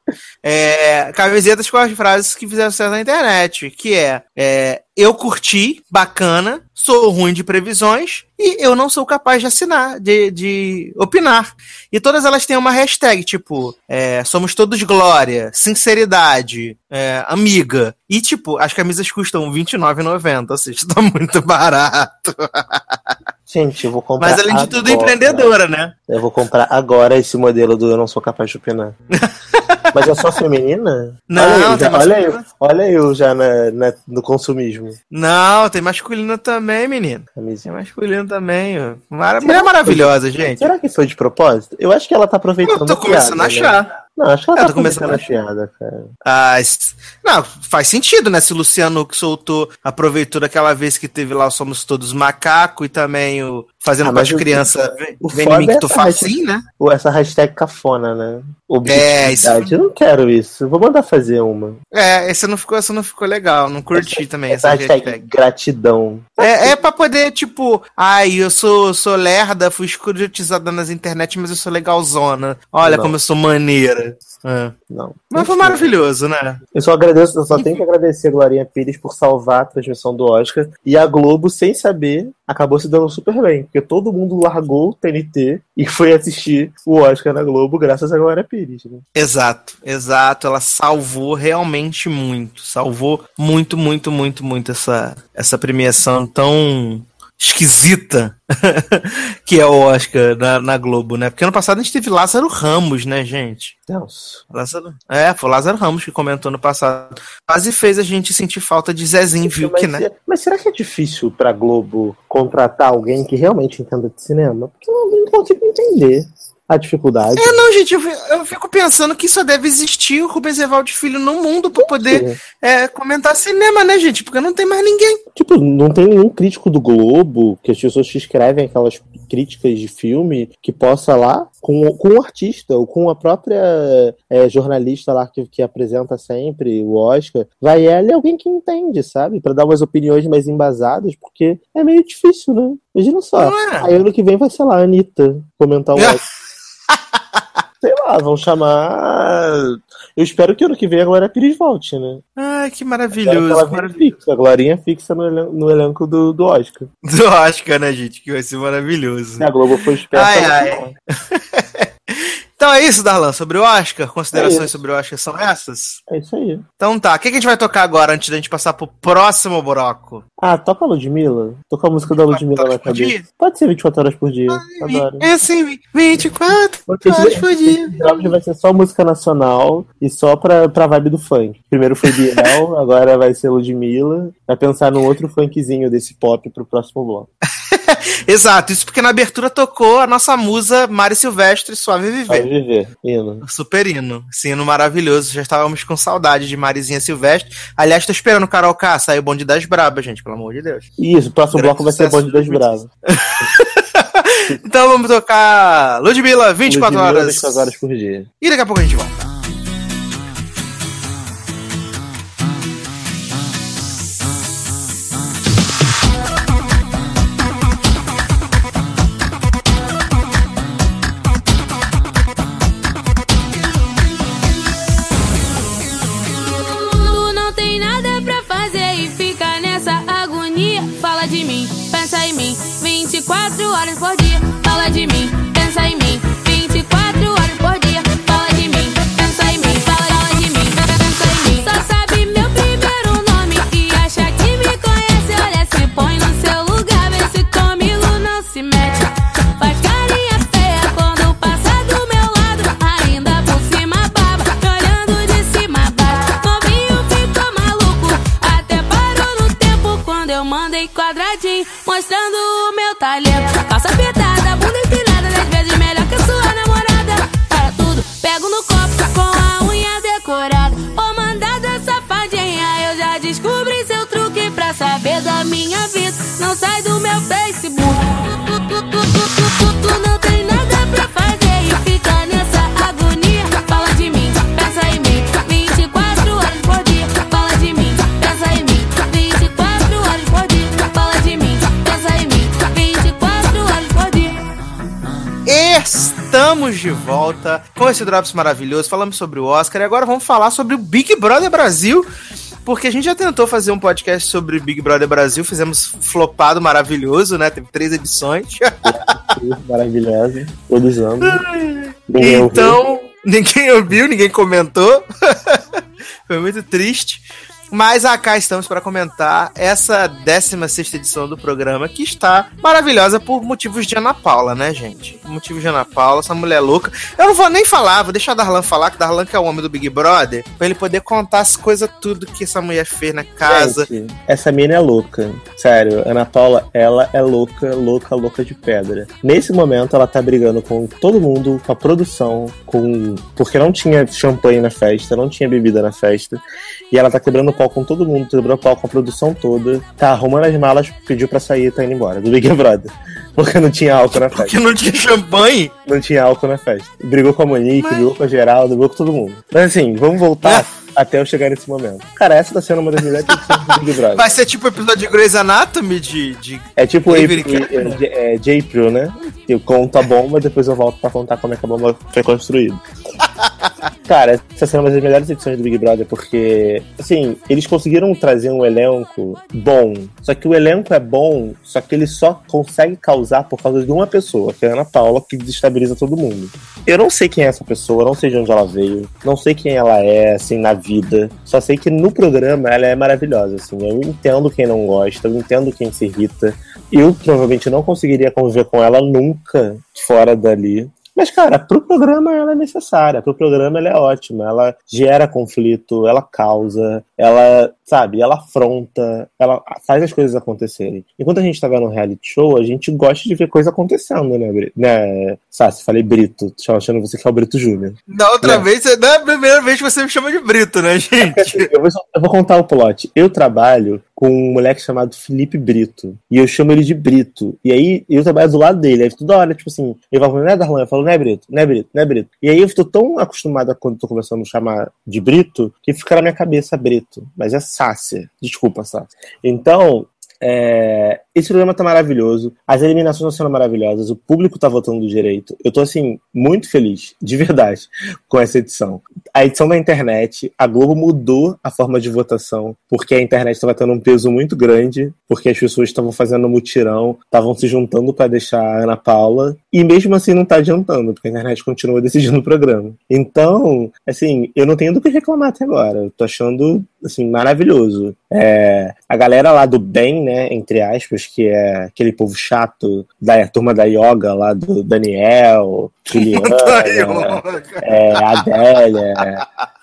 É, camisetas com as frases que fizeram sucesso na internet, que é, é eu curti, bacana, sou ruim de previsões e eu não sou capaz de assinar, de, de opinar. E todas elas têm uma hashtag, tipo, é, somos todos glória, sinceridade, é, amiga. E, tipo, as camisas custam R$29,90, ou seja, tá muito barato. Gente, eu vou comprar. Mas além de tudo, agora. empreendedora, né? Eu vou comprar agora esse modelo do Eu Não Sou Capaz de Opinar. Mas eu sou feminina? Não, olha eu, tem já, olha, eu, olha eu já na, na- no consumismo. Não, tem masculino também, menino. Tem masculino também. Mara... Mulher maravilhosa, gente. Será que foi de propósito? Eu acho que ela tá aproveitando Eu tô começando a piada, né? Não, acho que ela Eu tá tô começando a piada, cara. Ah, não, faz sentido, né? Se o Luciano que soltou, aproveitou daquela vez que teve lá o Somos Todos Macaco e também o Fazendo Ah, com mas as o- crianças vem em mim foda que é tu essa faz assim, né? Ou essa hashtag cafona, né? É, isso-. Eu não quero isso. Vou mandar fazer uma. É, essa não ficou, essa não ficou legal, não curti também Essa essa hashtag hashtag. gratidão. É, é pra poder, tipo, ai, eu sou, sou lerda, fui escrotizada nas internet, mas eu sou legalzona. Olha Não. como eu sou maneira. É. Não. Mas foi maravilhoso, né? Eu só agradeço, eu só tenho que agradecer a Glorinha Pires por salvar a transmissão do Oscar. E a Globo, sem saber, acabou se dando super bem. Porque todo mundo largou o TNT e foi assistir o Oscar na Globo graças a Glória Pires. Né? Exato, exato. Ela salvou realmente muito. Salvou muito, muito, muito, muito essa, essa premiação tão esquisita que é o Oscar na, na Globo, né? Porque ano passado a gente teve Lázaro Ramos, né, gente? Nossa. Lázaro... É, foi o Lázaro Ramos que comentou no passado. Quase fez a gente sentir falta de Zezinho, viu né? mas será que é difícil pra Globo contratar alguém que realmente entenda de cinema? Porque eu não consigo entender a dificuldade. É, não, gente, eu, fi- eu fico pensando que só deve existir o Rubens Evaldo Filho no mundo pra poder é, comentar cinema, né, gente? Porque não tem mais ninguém. Tipo, não tem nenhum crítico do Globo, que as pessoas que escrevem aquelas críticas de filme, que possa lá, com, com o artista, ou com a própria é, jornalista lá que, que apresenta sempre o Oscar, vai ela e alguém que entende, sabe? Pra dar umas opiniões mais embasadas, porque é meio difícil, né? Imagina só. É? Aí ano que vem vai, sei lá, a Anitta comentar o Oscar. Sei lá, vão chamar. Eu espero que ano que vem a Glória Pires volte, né? Ai, que maravilhoso. maravilhoso. fixa, a Glorinha fixa no, elen- no elenco do, do Oscar. Do Oscar, né, gente? Que vai ser maravilhoso. Se a Globo foi esperta. Ai, ai. Então é isso, Darlan, sobre o Oscar. É Considerações isso. sobre o Oscar são essas? É isso aí. Então tá, o que, a gente vai tocar agora antes da gente passar pro próximo bloco? Ah, toca a Ludmilla. Toca a música da Ludmilla na cabeça. Pode ser 24 horas por dia. Adoro. É assim, 24 Porque horas por dia. esse vai ser só música nacional e só pra, pra vibe do funk. Primeiro foi Biel, agora vai ser Ludmilla. Vai pensar num outro funkzinho desse pop pro próximo bloco. Exato, isso porque na abertura tocou a nossa musa Mari Silvestre, Suave Viver. Viver, hino. Super hino. Esse hino maravilhoso. Já estávamos com saudade de Marizinha Silvestre. Aliás, tô esperando o Carol K sair o bonde das brabas, gente, pelo amor de Deus. Isso, o próximo Grande bloco vai ser Bonde das do Bravas. Então vamos tocar Ludmilla, 24 Ludmilla, horas. 24 horas por dia. E daqui a pouco a gente volta. muestran volta com esse Drops maravilhoso. Falamos sobre o Oscar e agora vamos falar sobre o Big Brother Brasil. Porque a gente já tentou fazer um podcast sobre Big Brother Brasil, fizemos flopado maravilhoso, né? Teve três edições. Maravilhosa, todos amam. Ninguém então, ouviu. ninguém ouviu, ninguém comentou. Foi muito triste. Mas cá estamos para comentar essa 16 edição do programa, que está maravilhosa por motivos de Ana Paula, né, gente? Motivos de Ana Paula, essa mulher louca. Eu não vou nem falar, vou deixar Darlan falar, que Darlan que é o homem do Big Brother, pra ele poder contar as coisas, tudo que essa mulher fez na casa. Gente, essa mina é louca. Sério, Ana Paula, ela é louca, louca, louca de pedra. Nesse momento, ela tá brigando com todo mundo, com a produção, com. Porque não tinha champanhe na festa, não tinha bebida na festa. E ela tá quebrando o pau com todo mundo, quebrou o pau com a produção toda. Tá arrumando as malas, pediu pra sair e tá indo embora do Big Brother. Porque não tinha álcool na festa. Porque não tinha champanhe? Não tinha álcool na festa. Brigou com a Monique, Mas... brigou com a Geraldo, brigou com todo mundo. Mas assim, vamos voltar. até eu chegar nesse momento. Cara, essa tá sendo uma das melhores edições do Big Brother. Vai ser tipo o episódio de Grey's Anatomy de. de... É tipo April, é, é, April, né? Eu conto a bomba, depois eu volto pra contar como é que a bomba foi construída. Cara, essa sendo uma das melhores edições do Big Brother, porque, assim, eles conseguiram trazer um elenco bom. Só que o elenco é bom, só que ele só consegue causar por causa de uma pessoa, que é a Ana Paula, que desestabiliza todo mundo. Eu não sei quem é essa pessoa, não sei de onde ela veio, não sei quem ela é, assim, na vida. Só sei que no programa ela é maravilhosa, assim. Eu entendo quem não gosta, eu entendo quem se irrita. Eu provavelmente não conseguiria conviver com ela nunca fora dali. Mas, cara, pro programa ela é necessária, pro programa ela é ótima, ela gera conflito, ela causa, ela, sabe, ela afronta, ela faz as coisas acontecerem. Enquanto a gente tá vendo um reality show, a gente gosta de ver coisa acontecendo, né, Brito? Né, Sassi, falei Brito, achando você que é o Brito Júnior. Da outra né? vez, não é a primeira vez que você me chama de Brito, né, gente? eu, vou, eu vou contar o plot. Eu trabalho com um moleque chamado Felipe Brito. E eu chamo ele de Brito. E aí eu trabalho do lado dele. Aí toda hora, tipo assim, ele vai falando, né, Darlan? Eu falo, né, Brito? Né, Brito? Né, Brito? E aí eu estou tão acostumado a quando tô começando a chamar de Brito, que fica na minha cabeça Brito. Mas é Sácia. Desculpa, Sácia. Então, é, esse programa tá maravilhoso, as eliminações estão sendo maravilhosas, o público tá votando do direito. Eu tô, assim, muito feliz, de verdade, com essa edição. A edição da internet, a Globo mudou a forma de votação, porque a internet estava tendo um peso muito grande, porque as pessoas estavam fazendo mutirão, estavam se juntando para deixar a Ana Paula, e mesmo assim não tá adiantando, porque a internet continua decidindo o programa. Então, assim, eu não tenho do que reclamar até agora. Eu tô achando, assim, maravilhoso. É, a galera lá do bem, né, entre aspas, que é aquele povo chato da turma da yoga lá do Daniel, Juliana, é, Adélia,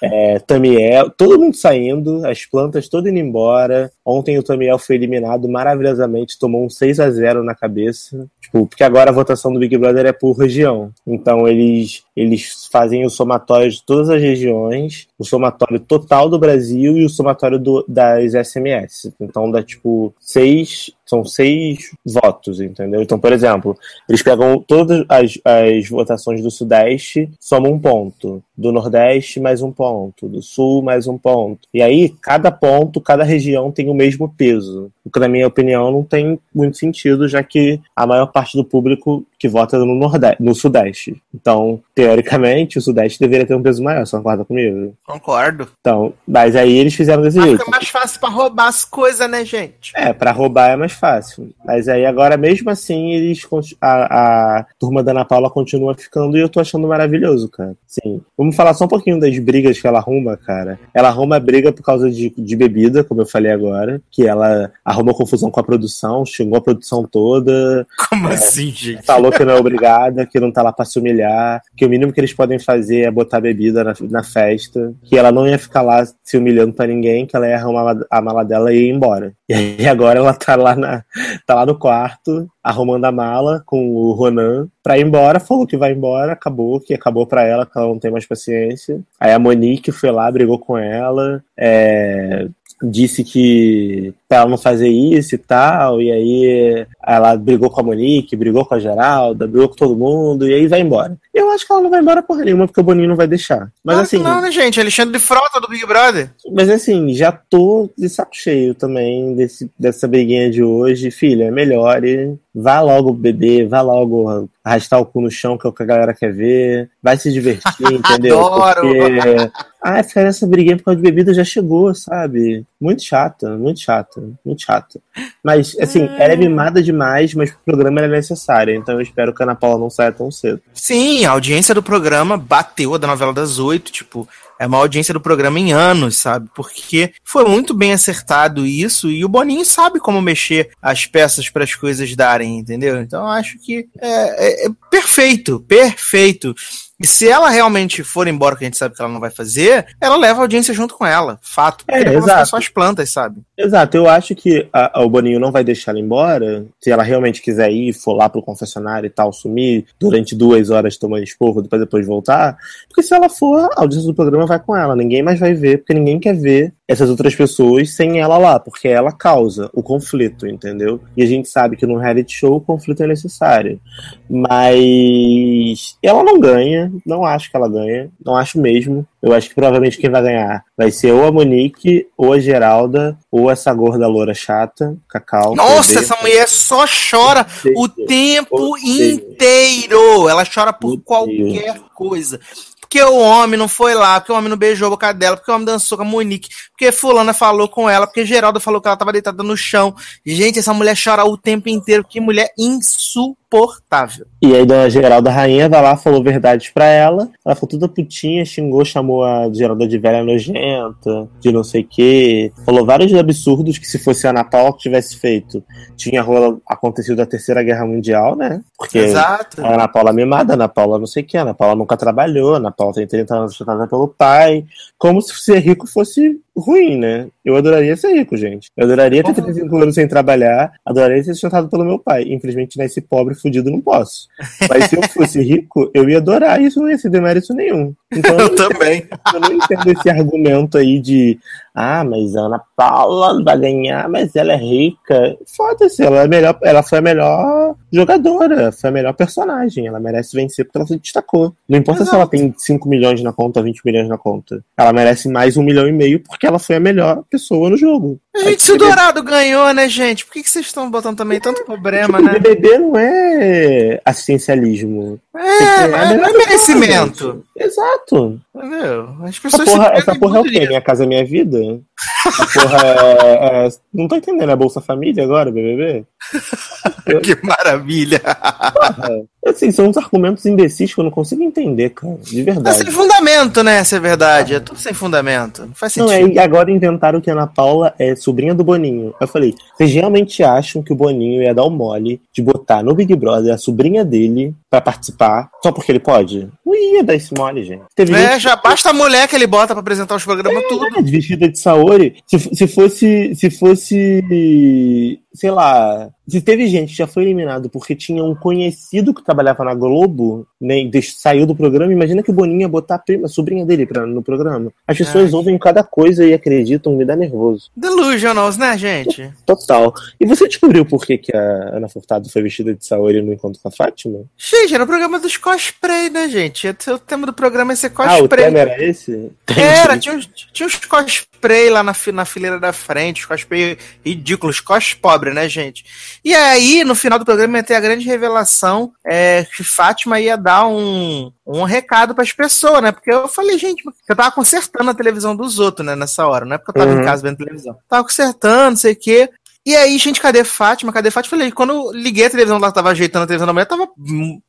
é, Tamiel, todo mundo saindo, as plantas todas indo embora. Ontem o Tamiel foi eliminado maravilhosamente, tomou um 6 a 0 na cabeça. Tipo, porque agora a votação do Big Brother é por região. Então eles, eles fazem o somatório de todas as regiões, o somatório total do Brasil e o somatório do, das SMS. Então dá tipo seis são seis votos, entendeu? Então, por exemplo, eles pegam todas as, as votações do Sudeste, somam um ponto. Do Nordeste, mais um ponto. Do Sul, mais um ponto. E aí, cada ponto, cada região tem o mesmo peso. O que, na minha opinião, não tem muito sentido, já que a maior parte do público que vota no, Nordeste, no Sudeste. Então, teoricamente, o Sudeste deveria ter um peso maior, você concorda comigo? Concordo. Então, mas aí eles fizeram desse mas jeito. Fica mais fácil pra roubar as coisas, né, gente? É, pra roubar é mais fácil. Mas aí agora, mesmo assim, eles a, a turma da Ana Paula continua ficando e eu tô achando maravilhoso, cara. Sim. Vamos falar só um pouquinho das brigas que ela arruma, cara. Ela arruma briga por causa de, de bebida, como eu falei agora, que ela arruma confusão com a produção, xingou a produção toda. Como é, assim, gente? Falou que não é obrigada, que não tá lá pra se humilhar, que o mínimo que eles podem fazer é botar bebida na, na festa, que ela não ia ficar lá se humilhando para ninguém, que ela ia arrumar a mala dela e ir embora. E aí agora ela tá lá, na, tá lá no quarto, arrumando a mala com o Ronan pra ir embora, falou que vai embora, acabou, que acabou pra ela, que ela não tem mais paciência. Aí a Monique foi lá, brigou com ela, é, disse que pra ela não fazer isso e tal, e aí ela brigou com a Monique, brigou com a Geralda, brigou com todo mundo, e aí vai embora. Eu acho que ela não vai embora porra nenhuma, porque o Boninho não vai deixar. Mas assim. Não, né, gente? Alexandre de Frota do Big Brother. Mas assim, já tô de saco cheio também desse, dessa briguinha de hoje. Filha, é melhor. E vá logo beber, vá logo arrastar o cu no chão, que é o que a galera quer ver, vai se divertir, entendeu? Adoro! Porque, ah, ficar nessa briguinha por causa de bebida já chegou, sabe? Muito chata, muito chata, muito chata. Mas, assim, ela é mimada demais, mas o programa era necessário, então eu espero que a Ana Paula não saia tão cedo. Sim, a audiência do programa bateu a da novela das oito, tipo, é uma audiência do programa em anos, sabe? Porque foi muito bem acertado isso e o Boninho sabe como mexer as peças para as coisas darem, entendeu? Então acho que é, é, é perfeito, perfeito. E se ela realmente for embora, que a gente sabe que ela não vai fazer, ela leva a audiência junto com ela. Fato. É, ficar exato. só as plantas, sabe? Exato, eu acho que a- a- o Boninho não vai deixar ela embora. Se ela realmente quiser ir, for lá pro confessionário e tal, sumir durante duas horas tomando esporro, depois depois voltar. Porque se ela for, a audiência do programa vai com ela. Ninguém mais vai ver, porque ninguém quer ver essas outras pessoas sem ela lá, porque ela causa o conflito, entendeu? E a gente sabe que no reality show o conflito é necessário. Mas ela não ganha, não acho que ela ganha, não acho mesmo. Eu acho que provavelmente quem vai ganhar vai ser ou a Monique, ou a Geralda, ou essa gorda loura chata, Cacau. Nossa, essa mulher só chora o tempo inteiro. Ela chora por qualquer coisa. Porque o homem não foi lá, porque o homem não beijou a boca dela, porque o homem dançou com a Monique, porque fulana falou com ela, porque Geralda falou que ela tava deitada no chão. Gente, essa mulher chora o tempo inteiro. Que mulher insuportável. E aí Dona Geralda Rainha vai lá, falou verdades pra ela. Ela ficou toda putinha, xingou, chamou a Geralda de velha nojenta, de não sei o quê. Falou vários absurdos que se fosse a Ana Paula que tivesse feito, tinha acontecido a Terceira Guerra Mundial, né? Porque Exato. a Ana Paula mimada, a Ana Paula não sei o que, a Ana Paula nunca trabalhou, a Ana Paula tem 30 anos sustentada pelo pai. Como se ser rico fosse ruim, né? Eu adoraria ser rico, gente. Eu adoraria ter 35 anos sem trabalhar, adoraria ser sustentado pelo meu pai. Infelizmente, nasci pobre, fudido, não posso. Mas se eu fosse rico, eu ia adorar isso, não ia ser demérito nenhum. Então, Eu também. eu não entendo esse argumento aí de ah, mas a Ana Paula vai ganhar, mas ela é rica. Foda-se, ela é melhor, ela foi a melhor jogadora, foi a melhor personagem. Ela merece vencer porque ela se destacou. Não importa se ela tem 5 milhões na conta, 20 milhões na conta. Ela merece mais um milhão e meio porque ela foi a melhor pessoa no jogo. Gente, se o Dourado ganhou, né, gente? Por que, que vocês estão botando também tanto problema, O né? BBB não é assistencialismo. É, não é, não é merecimento. Exato. Entendeu? As Essa pessoas porra, se essa porra é o quê? Minha casa, minha vida? Essa porra é, é- Não tô entendendo, é Bolsa Família agora, BBB? Que maravilha. Porra. Assim, são uns argumentos imbecis que eu não consigo entender, cara. De verdade. sem fundamento, né? Se é verdade. É tudo sem fundamento. Não faz Não, sentido. é, e agora inventaram que a Ana Paula é sobrinha do Boninho. Eu falei, vocês realmente acham que o Boninho ia dar o mole de botar no Big Brother a sobrinha dele pra participar só porque ele pode? Não ia dar esse mole, gente. Teve É, gente já basta a mulher que ele bota pra apresentar os programas tudo. É, vestida de Saori. Se, se fosse. Se fosse. Sei lá. Se teve gente que já foi eliminado porque tinha um conhecido que trabalhava na Globo, né, e saiu do programa, imagina que o Boninho ia botar a, prima, a sobrinha dele pra, no programa. As pessoas Ai. ouvem cada coisa e acreditam, me dá nervoso. Delusionals, né, gente? Total. E você descobriu por que, que a Ana Furtado foi vestida de Saori no encontro com a Fátima? Gente, era o programa dos cosplay, né, gente? O tema do programa ia ser Ah, o cosplay. tema era esse? Era, tinha uns, tinha uns cosplay lá na, na fileira da frente, os cosplay ridículos, cos pobre, né, gente? E aí, no final do programa, ia ter a grande revelação é, que Fátima ia dar um, um recado pras pessoas, né? Porque eu falei, gente, eu tava consertando a televisão dos outros, né, nessa hora, não é porque eu tava Uhum. em casa vendo televisão. Tava consertando, não sei o quê. E aí, gente, cadê Fátima? Cadê Fátima? Falei, quando eu liguei a televisão, ela tava ajeitando a televisão da mulher, tava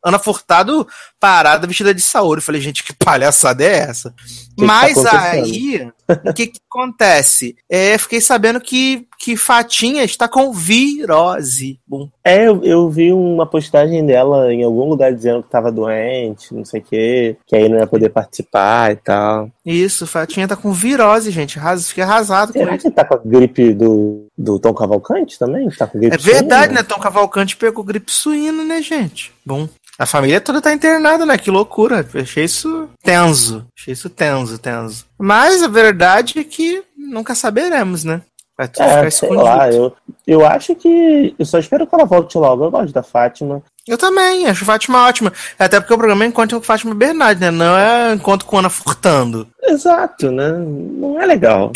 Ana Furtado parada, vestida de Saori. Falei, gente, que palhaçada é essa? que Mas tá acontecendo? aí, o que que acontece? É, fiquei sabendo que, que Fatinha está com virose. Bom, É, eu, eu vi uma postagem dela em algum lugar dizendo que tava doente, não sei o quê, que aí não ia poder participar e tal. isso, Fatinha tá com virose, gente. Arras, fiquei arrasado com Será isso. que tá com a gripe do, do Tom Cavalcante também? Tá com gripe É verdade, suína? né? Tom Cavalcante pegou gripe suína, né, gente? Bom. A família toda tá internada, né? Que loucura. Achei isso tenso. Achei isso tenso, tenso. Mas a verdade é que nunca saberemos, né? É, sei lá, eu, eu acho que. Eu só espero que ela volte logo. Eu gosto da Fátima. Eu também, acho Fátima ótima. Até porque o programa é encontro com Fátima Bernardi, né? Não é encontro com Ana Furtando. Exato, né? Não é legal.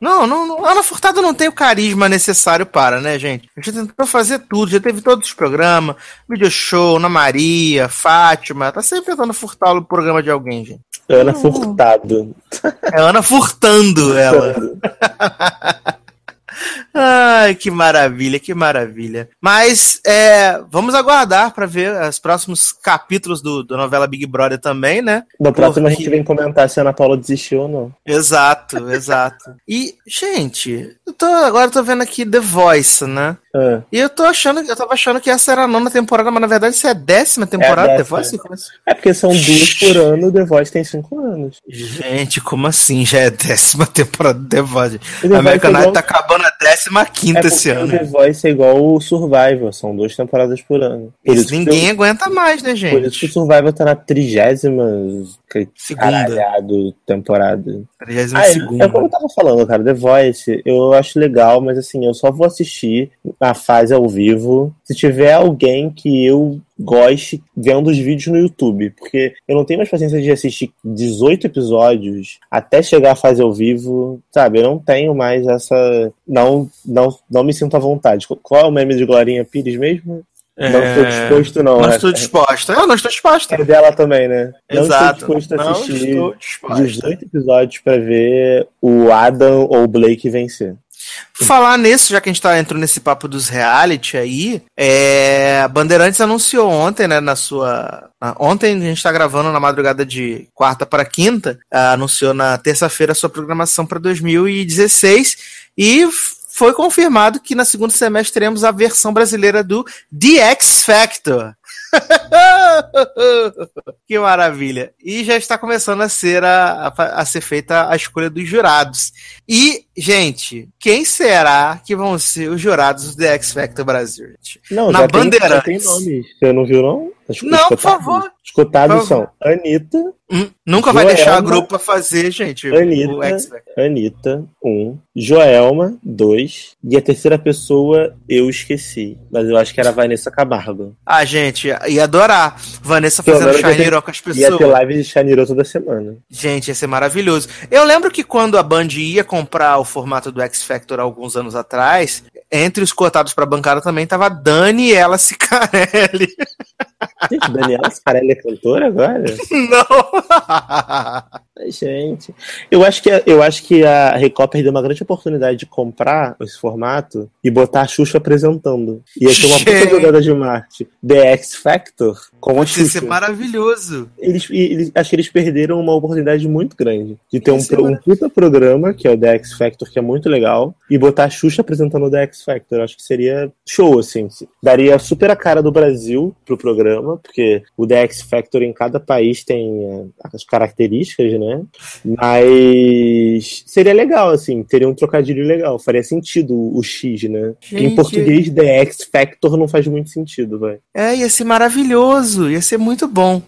Não, não, não, Ana Furtado não tem o carisma necessário para, né, gente? A gente tentou fazer tudo, já teve todos os programas, video show, Ana Maria, Fátima, tá sempre tentando furtar o programa de alguém, gente. Ana Furtado. É Ana furtando ela. Ai, que maravilha, que maravilha. Mas é, vamos aguardar para ver os próximos capítulos do, do novela Big Brother também, né? Da próxima Porque- a gente vem comentar se a Ana Paula desistiu ou não. Exato, exato. E, gente, eu tô, agora eu tô vendo aqui The Voice, né? Ah, E eu tô achando, eu tava achando que essa era a nona temporada, mas na verdade isso é a décima temporada É a de The décima. Voice? É porque são duas por ano, The Voice tem cinco anos. Gente, como assim? Já é décima temporada de The Voice. The A American é Idol igual- tá acabando a décima quinta É esse porque o ano. The Voice é igual o Survivor, são duas temporadas por ano. Por Isso ninguém aguenta mais, né, Por isso que o gente? Survivor tá na trigésima caralhado temporada. 32 Ah, é, é como eu tava falando, cara, The Voice, eu acho legal, mas assim, eu só vou assistir a fase ao vivo se tiver alguém que eu goste vendo os vídeos no YouTube, porque eu não tenho mais paciência de assistir 18 episódios até chegar à fase ao vivo, sabe? Eu não tenho mais essa. Não, não, não me sinto à vontade. Qual é o meme de Glorinha Pires mesmo? Não estou disposto, não. Não é- estou disposta. Eu não estou disposta. é dela também, né? Não Exato. estou disposto a Não assistir estou disposta. 18 episódios pra ver o Adam ou o Blake vencer. Falar nisso, já que a gente tá entrando nesse papo dos reality aí, é... Bandeirantes anunciou ontem, né, na sua. Ontem a gente tá gravando na madrugada de quarta para quinta, ah, anunciou na terça-feira a sua programação para 2016 e foi confirmado que na segunda semestre teremos a versão brasileira do The X Factor. que maravilha! E já está começando a ser a, a, a ser feita a escolha dos jurados. E, gente, quem será que vão ser os jurados do The X Factor Brasil? gente? Não, Na já tem, já Bandeirantes. tem nomes. Você não viu, não? Não, por favor. Escutados Por são Anitta, Hum, Nunca vai Joelma. deixar o grupo pra fazer, gente. o Anitta, X Factor. Anitta, um, Joelma, dois, e a terceira pessoa eu esqueci. Mas eu acho que era a Vanessa Camargo. Ah, gente, ia adorar. Vanessa Pelo fazendo ter- Shiny com as Ia ter pessoas. live de Shaniro toda semana. Gente, ia ser maravilhoso. Eu lembro que quando a Band ia comprar o formato do X Factor há alguns anos atrás, entre os cotados pra bancada também tava a Daniela Cicarelli. Gente, Daniela Scarelli é cantora agora? Não! Gente, eu acho que a- eu acho que a Record perdeu uma grande oportunidade de comprar esse formato e botar a Xuxa apresentando. Ia ter uma puta jogada de marketing. The X Factor com a Ia ser Xuxa. maravilhoso. Eles, e eles- acho que eles perderam uma oportunidade muito grande de ter um, pro- um puta programa, que é o The X Factor, que é muito legal, e botar a Xuxa apresentando o The X Factor. Eu acho que seria show, assim. Daria super a cara do Brasil pro programa, porque o The X Factor em cada país tem eh, as características, né? Mas seria legal, assim, teria um trocadilho legal. Faria sentido o X, né? Gente. Em português, The X Factor não faz muito sentido, vai. É, ia ser maravilhoso, ia ser muito bom.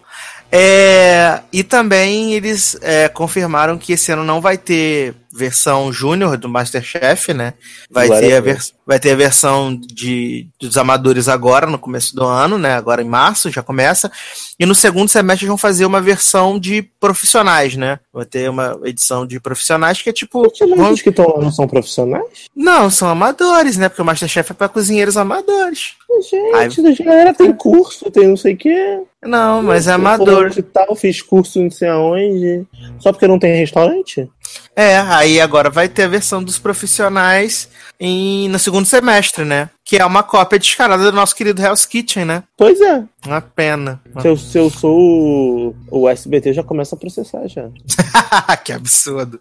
É, e também eles é, confirmaram que esse ano não vai ter versão júnior do Masterchef, né? Vai Glória ter, a Deus. vers- vai ter a versão de, dos amadores agora, no começo do ano, né? Agora em março já começa. E no segundo semestre vão fazer uma versão de profissionais, né? Vai ter uma edição de profissionais que é tipo. Os que estão lá não são profissionais? Não, são amadores, né? Porque o Masterchef é para cozinheiros amadores. Gente, a galera tem curso, tem não sei o quê. Não, mas é Eu amador. de tal, fiz curso não sei aonde. Só porque não tem restaurante? É, aí agora vai ter a versão dos profissionais em, no segundo semestre, né? Que é uma cópia descarada do nosso querido Hell's Kitchen, né? Pois é. Uma pena. Se eu, se eu sou o, o SBT, já começa a processar já. que absurdo.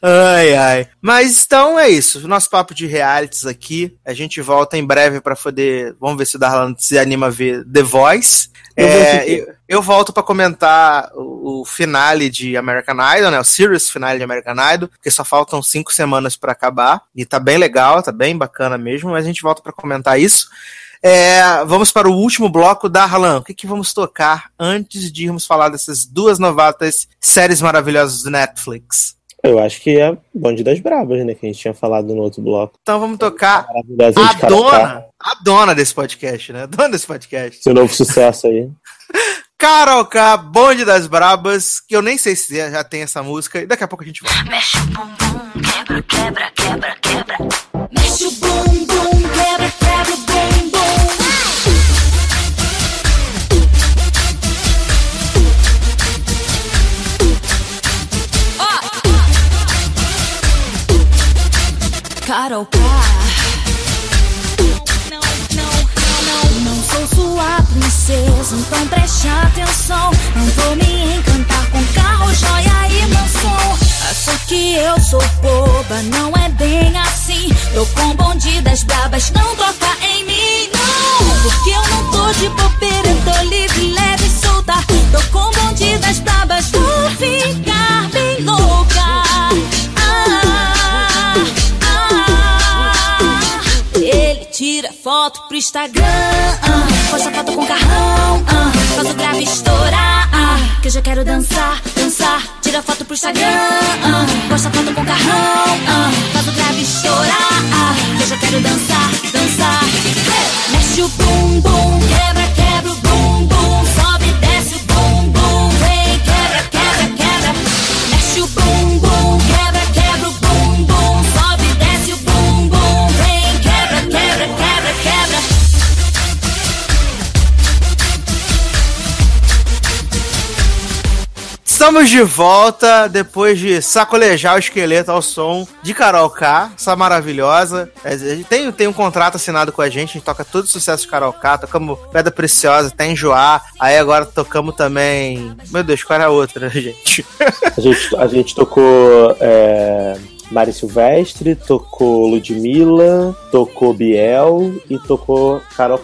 Ai, ai. Mas então é isso. Nosso papo de realities aqui. A gente volta em breve pra poder. Vamos ver se o Darlan se anima a ver The Voice. Eu É, assistir. eu, eu volto pra comentar o, o finale de American Idol, né? O Series finale de American Idol, porque só faltam cinco semanas pra acabar. E tá bem legal, tá bem bacana mesmo. Mas a gente volta pra comentar isso. É, vamos para o último bloco da Harlan. O que, que vamos tocar antes de irmos falar dessas duas novatas séries maravilhosas do Netflix? Eu acho que é Bonde das Brabas, né? Que a gente tinha falado no outro bloco. Então vamos tocar a dona, a dona desse podcast, né? A dona desse podcast. Seu novo sucesso aí. Carol K, Bonde das Brabas, que eu nem sei se já tem essa música, e daqui a pouco a gente volta. Mexe o bumbum, quebra, quebra, quebra, quebra. Mexe o bumbum, quebra, quebra o bumbum. Carol K. então preste atenção. Não vou me encantar com carro, joia e mansão. Acha que eu sou boba, não é bem assim. Tô com bonde das brabas, não toca em mim, não. Porque eu não tô de bobeira, tô livre, leve e solta. Tô com bonde das brabas, vou ficar foto pro Instagram, ah, posta foto com carrão, faz o grave estourar, ah, que eu já quero dançar, dançar, tira foto pro Instagram, ah, posta foto com carrão, faz o grave estourar, ah, que eu já quero dançar, dançar, mexe o bumbum, Estamos de volta depois de sacolejar o esqueleto ao som de Carol K, essa maravilhosa. É, tem, tem um contrato assinado com a gente, a gente toca todo o sucesso de Carol K, tocamos Pedra Preciosa, até enjoar. Aí agora tocamos também. Meu Deus, qual era a outra, gente? A gente, a gente tocou é, Mari Silvestre, tocou Ludmilla, tocou Biel e tocou Carol.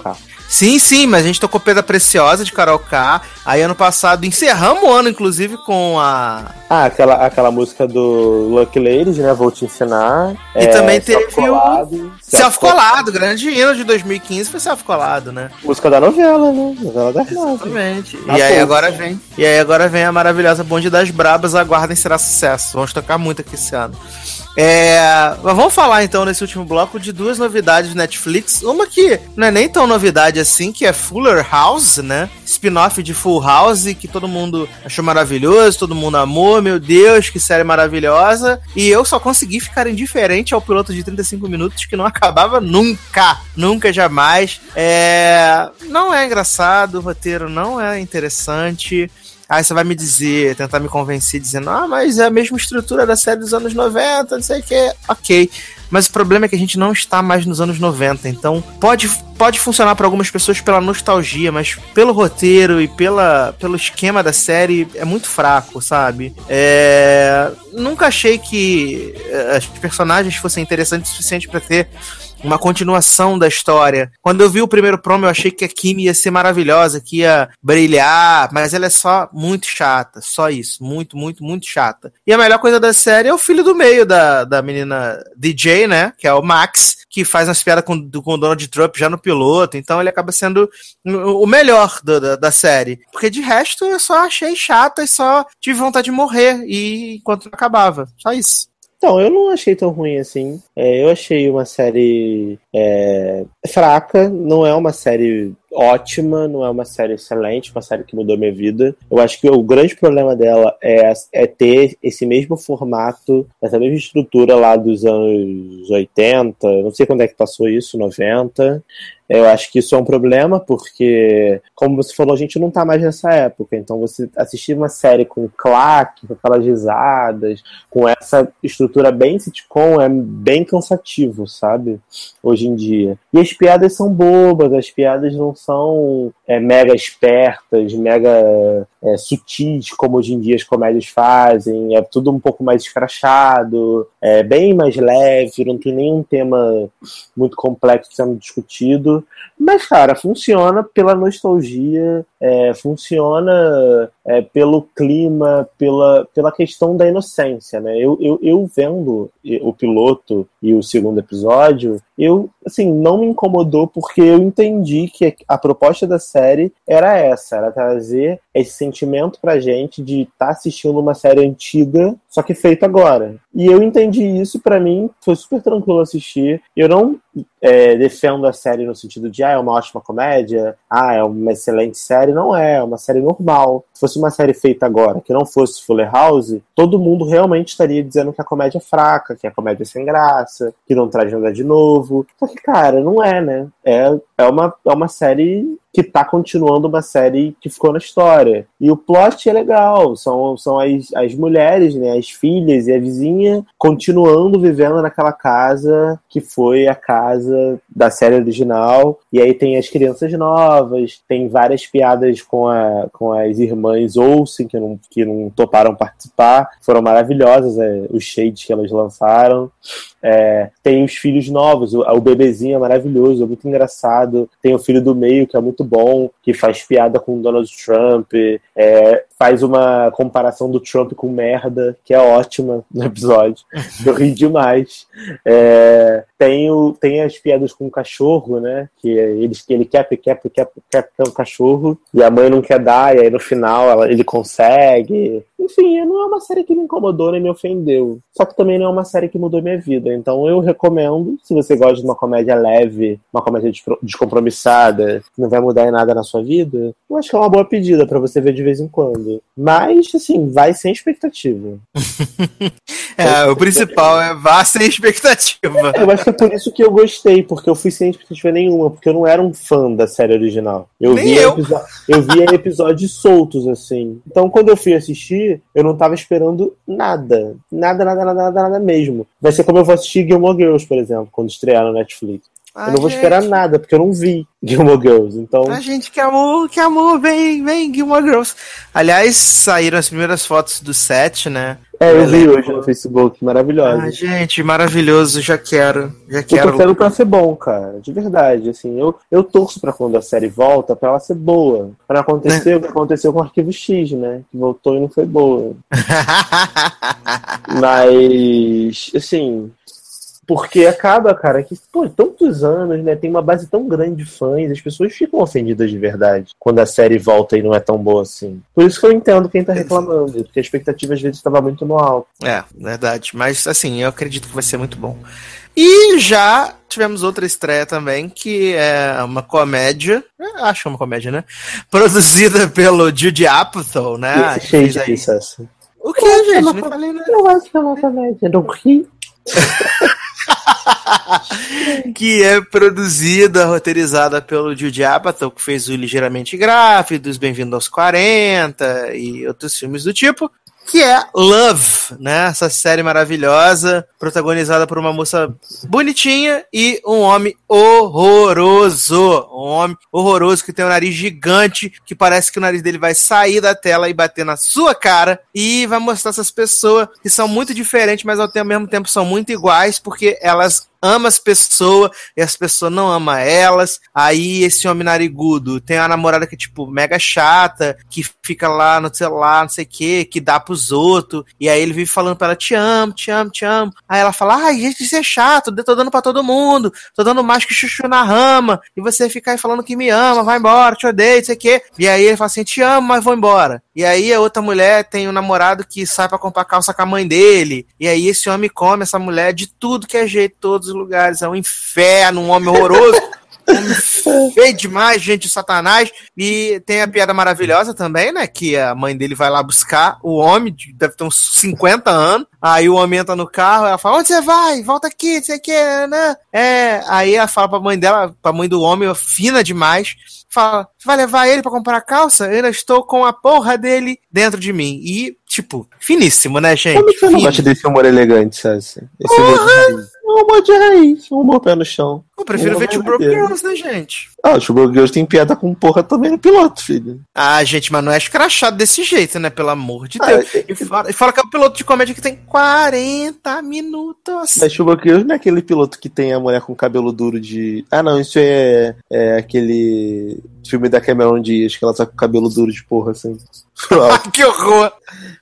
Sim, sim, mas a gente tocou Pedra Preciosa de Carol K. Aí ano passado encerramos o ano, inclusive, com a. Ah, aquela, aquela música do Lucky Ladies, né? Vou te ensinar. E também teve Self Colado. Self Colado, grande hino de 2015 foi Self Colado, né? Música da novela, né? Novela da. Exatamente. Na E aí agora vem. E aí agora vem a maravilhosa Bonde das Brabas, aguardem será sucesso. Vamos tocar muito aqui esse ano. É, mas vamos falar então nesse último bloco de duas novidades Netflix. Uma que não é nem tão novidade assim, que é Fuller House, né? Spin-off de Full House, que todo mundo achou maravilhoso, todo mundo amou, meu Deus, que série maravilhosa. E eu só consegui ficar indiferente ao piloto de 35 minutos que não acabava nunca, nunca, jamais. É, não é engraçado, o roteiro não é interessante. Aí você vai me dizer, tentar me convencer, dizendo, ah, mas é a mesma estrutura da série dos anos 90, não sei o que. Ok. Mas o problema é que a gente não está mais nos anos 90. Então pode, pode funcionar para algumas pessoas pela nostalgia, mas pelo roteiro e pela, pelo esquema da série é muito fraco, sabe? É, nunca achei que eh, os personagens fossem interessantes o suficiente para ter uma continuação da história. Quando eu vi o primeiro promo, eu achei que a Kimi ia ser maravilhosa, que ia brilhar, mas ela é só muito chata, só isso, muito, muito, muito chata. E a melhor coisa da série é o filho do meio da, da menina DJ, né, que é o Max, que faz umas piadas com, com o Donald Trump já no piloto, então ele acaba sendo o o melhor do- da, da série. Porque de resto eu só achei chata e só tive vontade de morrer e enquanto não acabava. Só isso. Então, eu não achei tão ruim assim. É, eu achei uma série é, fraca, não é uma série ótima, não é uma série excelente, uma série que mudou minha vida. Eu acho que o grande problema dela é, é ter esse mesmo formato, essa mesma estrutura lá dos anos 80, eu não sei quando é que passou isso, 90. Eu acho que isso é um problema, porque, como você falou, a gente não tá mais nessa época. Então, você assistir uma série com claque, com aquelas risadas, com essa estrutura bem sitcom, é bem cansativo, sabe? Hoje em dia. E as piadas são bobas, as piadas não são é, mega espertas, mega é, sutis, como hoje em dia as comédias fazem. É tudo um pouco mais escrachado, é bem mais leve, não tem nenhum tema muito complexo sendo discutido. Mas, cara, funciona pela nostalgia, é, funciona é, pelo clima, pela, pela questão da inocência, né? Eu, eu, eu vendo o piloto e o segundo episódio, eu assim, não me incomodou porque eu entendi que a proposta da série era essa, era trazer esse sentimento pra gente de estar tá assistindo uma série antiga, só que feita agora. E eu entendi isso, para mim foi super tranquilo assistir. Eu não é, defendo a série no sentido de, ah, é uma ótima comédia, ah, é uma excelente série. Não é, é uma série normal. Se fosse uma série feita agora, que não fosse Fuller House, todo mundo realmente estaria dizendo que a comédia é fraca, que a comédia é sem graça, que não traz nada de novo. Só que, cara, não é, né? É, é, uma, é uma série que tá continuando uma série que ficou na história. E o plot é legal, são, são as, as mulheres, né, as filhas e a vizinha continuando vivendo naquela casa que foi a casa da série original. E aí tem as crianças novas, tem várias piadas com, a, com as irmãs Olsen que não, que não toparam participar, foram maravilhosas é, os shades que elas lançaram. É, tem os filhos novos, o, o bebezinho é maravilhoso, é muito engraçado. Tem o filho do meio, que é muito bom, que faz piada com o Donald Trump, é, faz uma comparação do Trump com merda, que é ótima no episódio. Eu ri demais. É, tem, o, tem as piadas com o cachorro, né? Que ele, ele quer, quer, quer, quer, quer o cachorro, e a mãe não quer dar, e aí no final ela, ele consegue. Enfim, não é uma série que me incomodou nem me ofendeu. Só que também não é uma série que mudou minha vida. Então eu recomendo, se você gosta de uma comédia leve, uma comédia descompromissada, que não vai mudar em nada na sua vida, eu acho que é uma boa pedida para você ver de vez em quando. Mas, assim, vai sem expectativa. é, o principal é vá sem expectativa. É, eu acho que é por isso que eu gostei, porque eu fui sem expectativa nenhuma, porque eu não era um fã da série original. Eu Nem via, eu. eu via episódios soltos, assim. Então, quando eu fui assistir, eu não tava esperando nada. Nada, nada, nada, nada, nada mesmo. Vai ser como eu vou assistir Gilmore Girls, por exemplo, quando estrear no Netflix. eu não vou gente. esperar nada, porque eu não vi Gilmore Girls. Então, A gente que amou, que amou, vem, vem, Gilmore Girls. Aliás, saíram as primeiras fotos do set, né? é, eu vi elenco. hoje no Facebook, maravilhosa. Ah, gente, maravilhoso, já quero, já Eu quero. tô querendo pra ser bom, cara. De verdade, assim. Eu, eu torço pra quando a série volta, pra ela ser boa. Pra acontecer o que aconteceu com o Arquivo X, né? Que voltou e não foi boa. Mas, assim. Porque acaba, cara, que, pô, tantos anos, né? Tem uma base tão grande de fãs, as pessoas ficam ofendidas de verdade quando a série volta e não é tão boa assim. Por isso que eu entendo quem tá reclamando, porque a expectativa às vezes estava muito no alto. É, verdade. Mas assim, eu acredito que vai ser muito bom. E já tivemos outra estreia também, que é uma comédia, acho que é uma comédia, né? Produzida pelo Judy Apatow, né? E esse fez shade aí-. O que, gente? Não falei nada. Eu acho que é uma comédia, não ri. que é produzida, roteirizada pelo Judy Apatow, que fez o Ligeiramente Grávidos, Bem-vindo aos 40 e outros filmes do tipo, que é Love, né? Essa série maravilhosa, protagonizada por uma moça bonitinha e um homem horroroso. Um homem horroroso que tem um nariz gigante, que parece que o nariz dele vai sair da tela e bater na sua cara, e vai mostrar essas pessoas que são muito diferentes, mas ao mesmo tempo são muito iguais, porque elas ama as pessoas e as pessoas não amam elas. Aí esse homem narigudo tem uma namorada que é, tipo, mega chata, que fica lá no celular, não sei o que, que dá pros outros. E aí ele vive falando pra ela: te amo, te amo, te amo. Aí ela fala: ai, gente, isso é chato, tô dando pra todo mundo, tô dando mais que chuchu na rama. E você fica aí falando que me ama, vai embora, te odeio, não sei o que. E aí ele fala assim: te amo, mas vou embora. E aí a outra mulher tem um namorado que sai pra comprar calça com a mãe dele. E aí esse homem come essa mulher de tudo que é jeito, todos os lugares. É um inferno, um homem horroroso. um feio demais, gente, o satanás. E tem a piada maravilhosa também, né? Que a mãe dele vai lá buscar o homem, de- deve ter uns 50 anos. Aí o homem entra no carro, ela fala: Onde você vai? Volta aqui, não sei o que, né? É, aí ela fala pra mãe dela, pra mãe do homem, fina demais. Fala, você vai levar ele pra comprar calça? Eu ainda estou com a porra dele dentro de mim. E, tipo, finíssimo, né, gente? Como que você não gosta desse humor elegante, Sassi? Esse humor raiz. É um humor de raiz, um humor pé no chão. Eu prefiro Humor ver Two Broke. Girls, né, gente? Ah, o Sugar Girls tem piada com porra também no piloto, filho. Ah, gente, mas não é escrachado desse jeito, né? Pelo amor de Ah, Deus. é- E fala, e fala que é um piloto de comédia que tem 40 minutos. Mas Sugar Girls não é aquele piloto que tem a mulher com cabelo duro de. Ah, não, isso é, é aquele filme da Cameron Diaz, que ela tá com cabelo duro de porra, assim. que horror!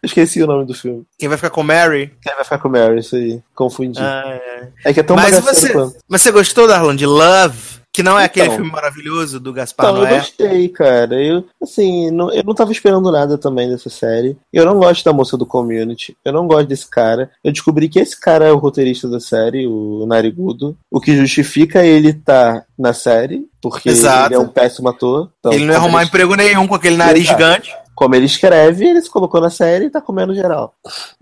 Esqueci o nome do filme. Quem vai ficar com Mary? Quem vai ficar com Mary, isso aí. Confundi. Ah, é. é que é tão Mas você, quanto. mas você gostou, Darlan, de Love? Que não é aquele Então. filme maravilhoso do Gaspar Então, eu Noé? gostei, cara. Eu, assim, não, eu não tava esperando nada também dessa série. Eu não gosto da moça do community. Eu não gosto desse cara. Eu descobri que esse cara é o roteirista da série, o Narigudo. O que justifica ele estar na série, porque Exato. ele é um péssimo ator. Então, ele não ia arrumar emprego nenhum com aquele nariz Exato. gigante. Como ele escreve, ele se colocou na série e tá comendo geral.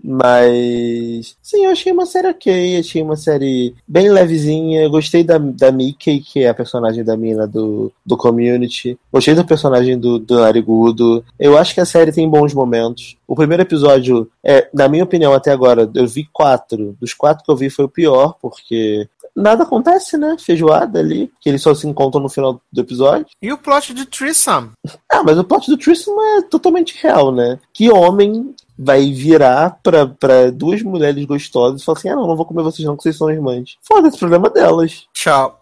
Mas. Sim, eu achei uma série ok. Achei uma série bem levezinha. Eu gostei da, da Mickey, que é a personagem da mina do, do community. Gostei do personagem do, do Narigudo. Eu acho que a série tem bons momentos. O primeiro episódio, é, na minha opinião, até agora, eu vi quatro. Dos quatro que eu vi foi o pior, porque. Nada acontece, né? Feijoada ali, que eles só se encontram no final do episódio. E o plot de Trissom? Ah, mas o plot do Tristan é totalmente real, né? Que homem vai virar pra, pra duas mulheres gostosas e falar assim: ah, não, não vou comer vocês não, que vocês são irmãs. Foda-se, problema delas. Tchau.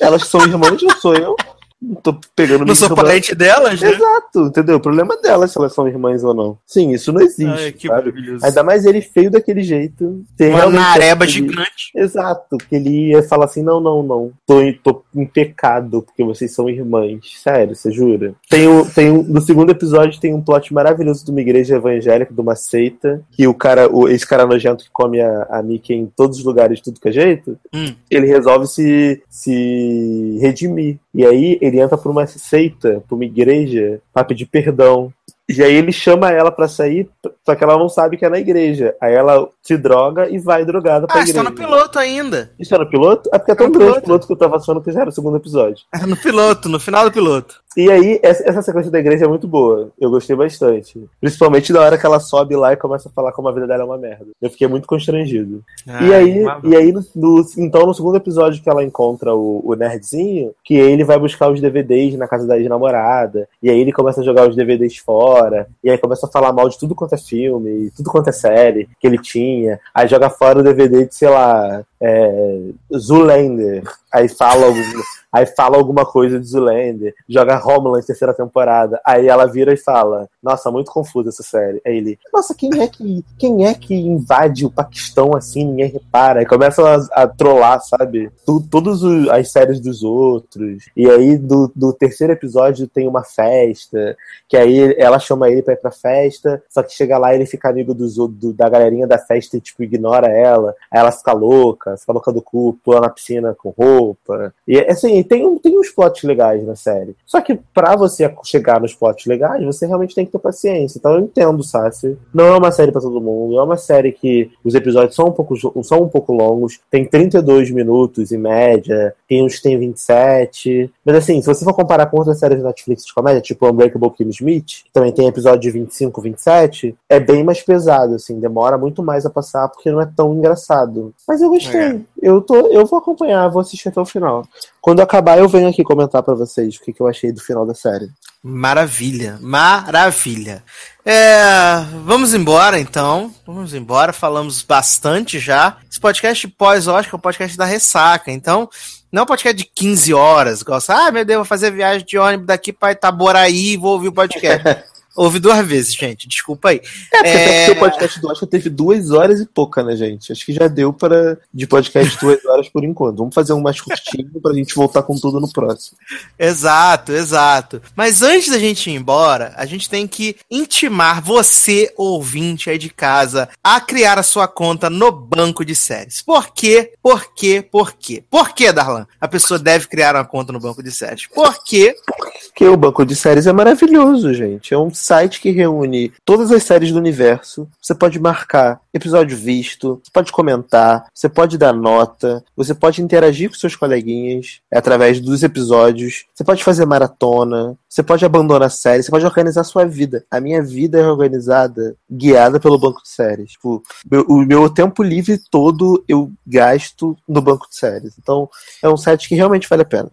Elas são irmãs, não sou eu. Não tô pegando Não sou parente delas, né? Exato, entendeu? O problema é delas se elas são irmãs ou não. Sim, isso não existe. Ai, que sabe? maravilhoso. Ainda mais ele feio daquele jeito. Ter Uma nareba aquele- gigante. Exato, que ele ia falar assim: não, não, não. Tô em, tô em pecado porque vocês são irmãs. Sério, você jura? Tem um, tem um, no segundo episódio tem um plot maravilhoso de uma igreja evangélica, de uma seita, que o cara, o, esse cara nojento que come a, a Mickey em todos os lugares, tudo que é jeito, Hum. ele resolve se, se redimir. E aí ele entra pra uma seita, pra uma igreja, pra pedir perdão. E aí ele chama ela pra sair, só que ela não sabe que é na igreja. Aí ela se droga e vai drogada pra Ah, igreja. está no piloto ainda. Isso era no piloto? É porque é tão grande o piloto. piloto que eu tava achando que já era o segundo episódio. É no piloto, no final do piloto. E aí, essa, essa sequência da igreja é muito boa. Eu gostei bastante. Principalmente na hora que ela sobe lá e começa a falar como a vida dela é uma merda. Eu fiquei muito constrangido. e Ai, aí, e aí no, no- então, no segundo episódio que ela encontra o, o nerdzinho, que ele vai buscar os DVDs na casa da ex-namorada. E aí ele começa a jogar os DVDs fora. E aí começa a falar mal de tudo quanto é filme, tudo quanto é série que ele tinha. Aí joga fora o DVD de, sei lá, é, Zoolander. Aí fala aí fala alguma coisa de Zoolander. Joga Homeland terceira temporada. Aí ela vira e fala: Nossa, muito confusa essa série. Aí ele: Nossa, quem é que quem é que invade o Paquistão assim? Ninguém repara. Aí começam a, a trollar, sabe? Todas as séries dos outros. E aí do, do terceiro episódio tem uma festa. Que aí ela chama ele pra ir pra festa. Só que chega lá ele fica amigo dos, do- da galerinha da festa e tipo ignora ela. Aí ela fica louca, fica louca do cu, pula na piscina com roupa. E assim, tem, tem uns plots legais na série. Só que pra você chegar nos plots legais, você realmente tem que ter paciência. Então eu entendo, Sassi. Não é uma série pra todo mundo. É uma série que os episódios são um pouco, são um pouco longos. Tem 32 minutos em média. Tem uns que tem 27. Mas assim, se você for comparar com outras séries da Netflix de comédia, tipo Unbreakable Kim Smith, também tem episódio de 25, 27, é bem mais pesado, assim. Demora muito mais a passar porque não é tão engraçado. Mas eu gostei. É. Eu, tô, eu vou acompanhar, vou assistir até o final. Quando acabar, eu venho aqui comentar pra vocês o que, que eu achei do final da série. Maravilha, maravilha. É, vamos embora então. Vamos embora. Falamos bastante já. Esse podcast pós-Oscar é o podcast da ressaca. Então, não é um podcast de 15 horas. Gosta, ah, meu Deus, vou fazer viagem de ônibus daqui para Itaboraí e vou ouvir o podcast. Ouvi duas vezes, gente. Desculpa aí. É, porque até É. porque o podcast do Oscar teve duas horas e pouca, né, gente? Acho que já deu para de podcast duas horas por enquanto. Vamos fazer um mais curtinho pra gente voltar com tudo no próximo. Exato, exato. Mas antes da gente ir embora, a gente tem que intimar você, ouvinte aí de casa, a criar a sua conta no banco de séries. Por quê? Por quê? Por quê? Por quê, Darlan? A pessoa deve criar uma conta no banco de séries. Porque Porque o banco de séries é maravilhoso, gente. É um site que reúne todas as séries do universo. Você pode marcar episódio visto, você pode comentar, você pode dar nota, você pode interagir com seus coleguinhas através dos episódios, você pode fazer maratona, você pode abandonar a série, você pode organizar a sua vida. A minha vida é organizada, guiada pelo banco de séries. Tipo, meu- o meu tempo livre todo eu gasto no banco de séries. Então, é um site que realmente vale a pena.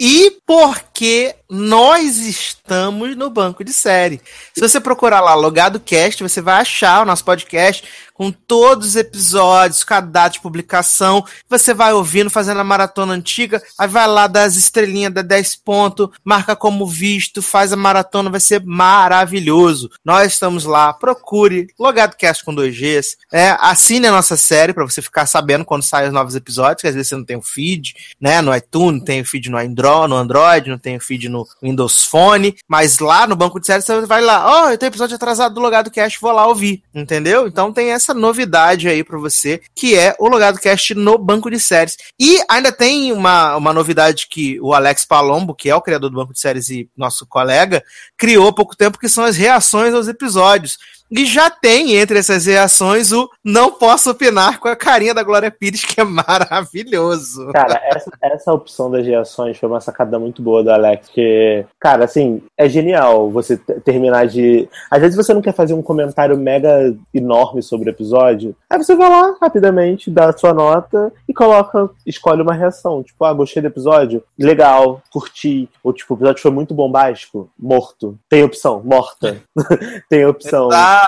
E porque nós estamos no banco de série. Se você procurar lá Logado Cast, você vai achar o nosso podcast com todos os episódios, com a data de publicação. Você vai ouvindo, fazendo a maratona antiga, aí vai lá das estrelinhas, dá 10 pontos, marca como visto, faz a maratona, vai ser maravilhoso. Nós estamos lá, procure Logado Cast com 2Gs, é, assine a nossa série para você ficar sabendo quando saem os novos episódios, que às vezes você não tem o feed, né, no iTunes, não tem o feed no Android, no Android, não tem o feed no Windows Phone, mas lá no banco de séries você vai lá, ó, oh, eu tenho episódio atrasado do Logado Cast, vou lá ouvir, entendeu? Então tem essa novidade aí para você, que é o Logado Cast no banco de séries. E ainda tem uma, uma novidade que o Alex Palombo, que é o criador do banco de séries e nosso colega, criou há pouco tempo, que são as reações aos episódios. E já tem entre essas reações o não posso opinar com a carinha da Glória Pires, que é maravilhoso. Cara, essa, essa opção das reações foi uma sacada muito boa do Alex, que, cara, assim, é genial você terminar de. Às vezes você não quer fazer um comentário mega enorme sobre o episódio, aí você vai lá rapidamente, dá a sua nota e coloca, escolhe uma reação. Tipo, ah, gostei do episódio? Legal, curti. Ou tipo, o episódio foi muito bombástico? Morto. Tem opção, morta. Tem opção. Exato.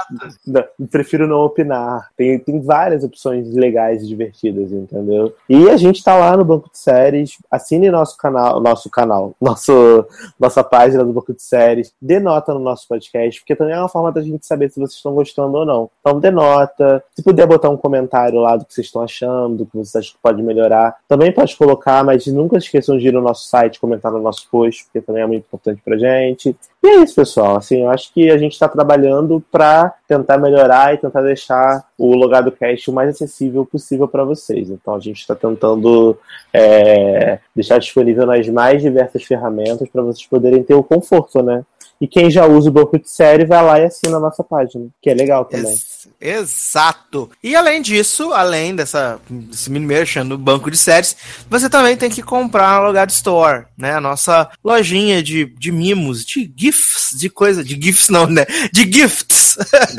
Não, prefiro não opinar. Tem, tem várias opções legais e divertidas, entendeu? E a gente tá lá no Banco de Séries. Assine nosso canal, nosso canal, nosso, nossa página do Banco de Séries. Dê nota no nosso podcast, porque também é uma forma da gente saber se vocês estão gostando ou não. Então dê nota. Se puder botar um comentário lá do que vocês estão achando, do que vocês acham que pode melhorar, também pode colocar, mas nunca esqueçam de ir no nosso site, comentar no nosso post, porque também é muito importante pra gente. E é isso, pessoal. Assim, eu acho que a gente está trabalhando tentar melhorar e tentar deixar o Logado Cast o mais acessível possível para vocês. Então, a gente está tentando é, deixar disponível nas mais diversas ferramentas para vocês poderem ter o conforto, né? E quem já usa o banco de série vai lá e assina a nossa página, que é legal também. Ex exato. E além disso, além dessa, desse mini merchan no banco de séries, você também tem que comprar no Logado Store, né? A nossa lojinha de, de mimos, de gifs, de coisa, de gifs não, né? De gifts.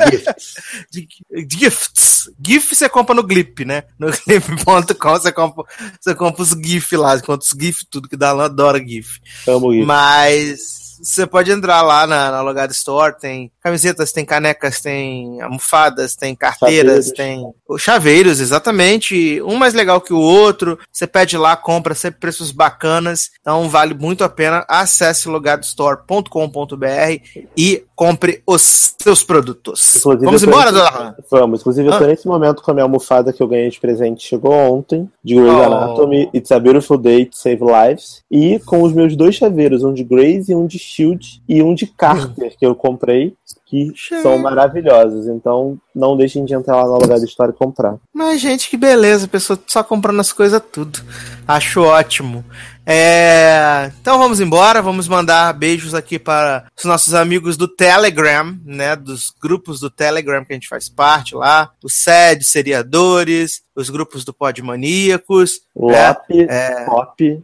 Gifts. de, de gifts. GIF você compra no Glip, né? No glip.com você compra, você compra os GIF lá, os GIF, tudo que dá lá, adora GIF. Amo GIF. Mas você pode entrar lá na, na Logado Store, tem camisetas, tem canecas, tem almofadas, tem carteiras, Chaveiros. tem os chaveiros, exatamente. Um mais legal que o outro. Você pede lá, compra, sempre preços bacanas. Então vale muito a pena. Acesse logadostore.com.br e compre os seus produtos. Inclusive, Vamos embora, nesse- dona? Vamos. Inclusive, eu tô Ah. nesse momento com a minha almofada que eu ganhei de presente. Chegou ontem, de Grey's Oh. Anatomy. It's a Beautiful Day to Save Lives. E com os meus dois chaveiros, um de Grey's e um de Shield. E um de Carter, que eu comprei, que são maravilhosos. Então, não deixem de entrar lá no lugar da história e comprar. Mas, gente, que beleza, pessoa só comprando as coisas tudo. Acho ótimo. É, Então vamos embora, vamos mandar beijos aqui para os nossos amigos do Telegram, né? Dos grupos do Telegram que a gente faz parte lá, o SED, Seriadores, os grupos do Podmaníacos, né? Lop, É. Pop,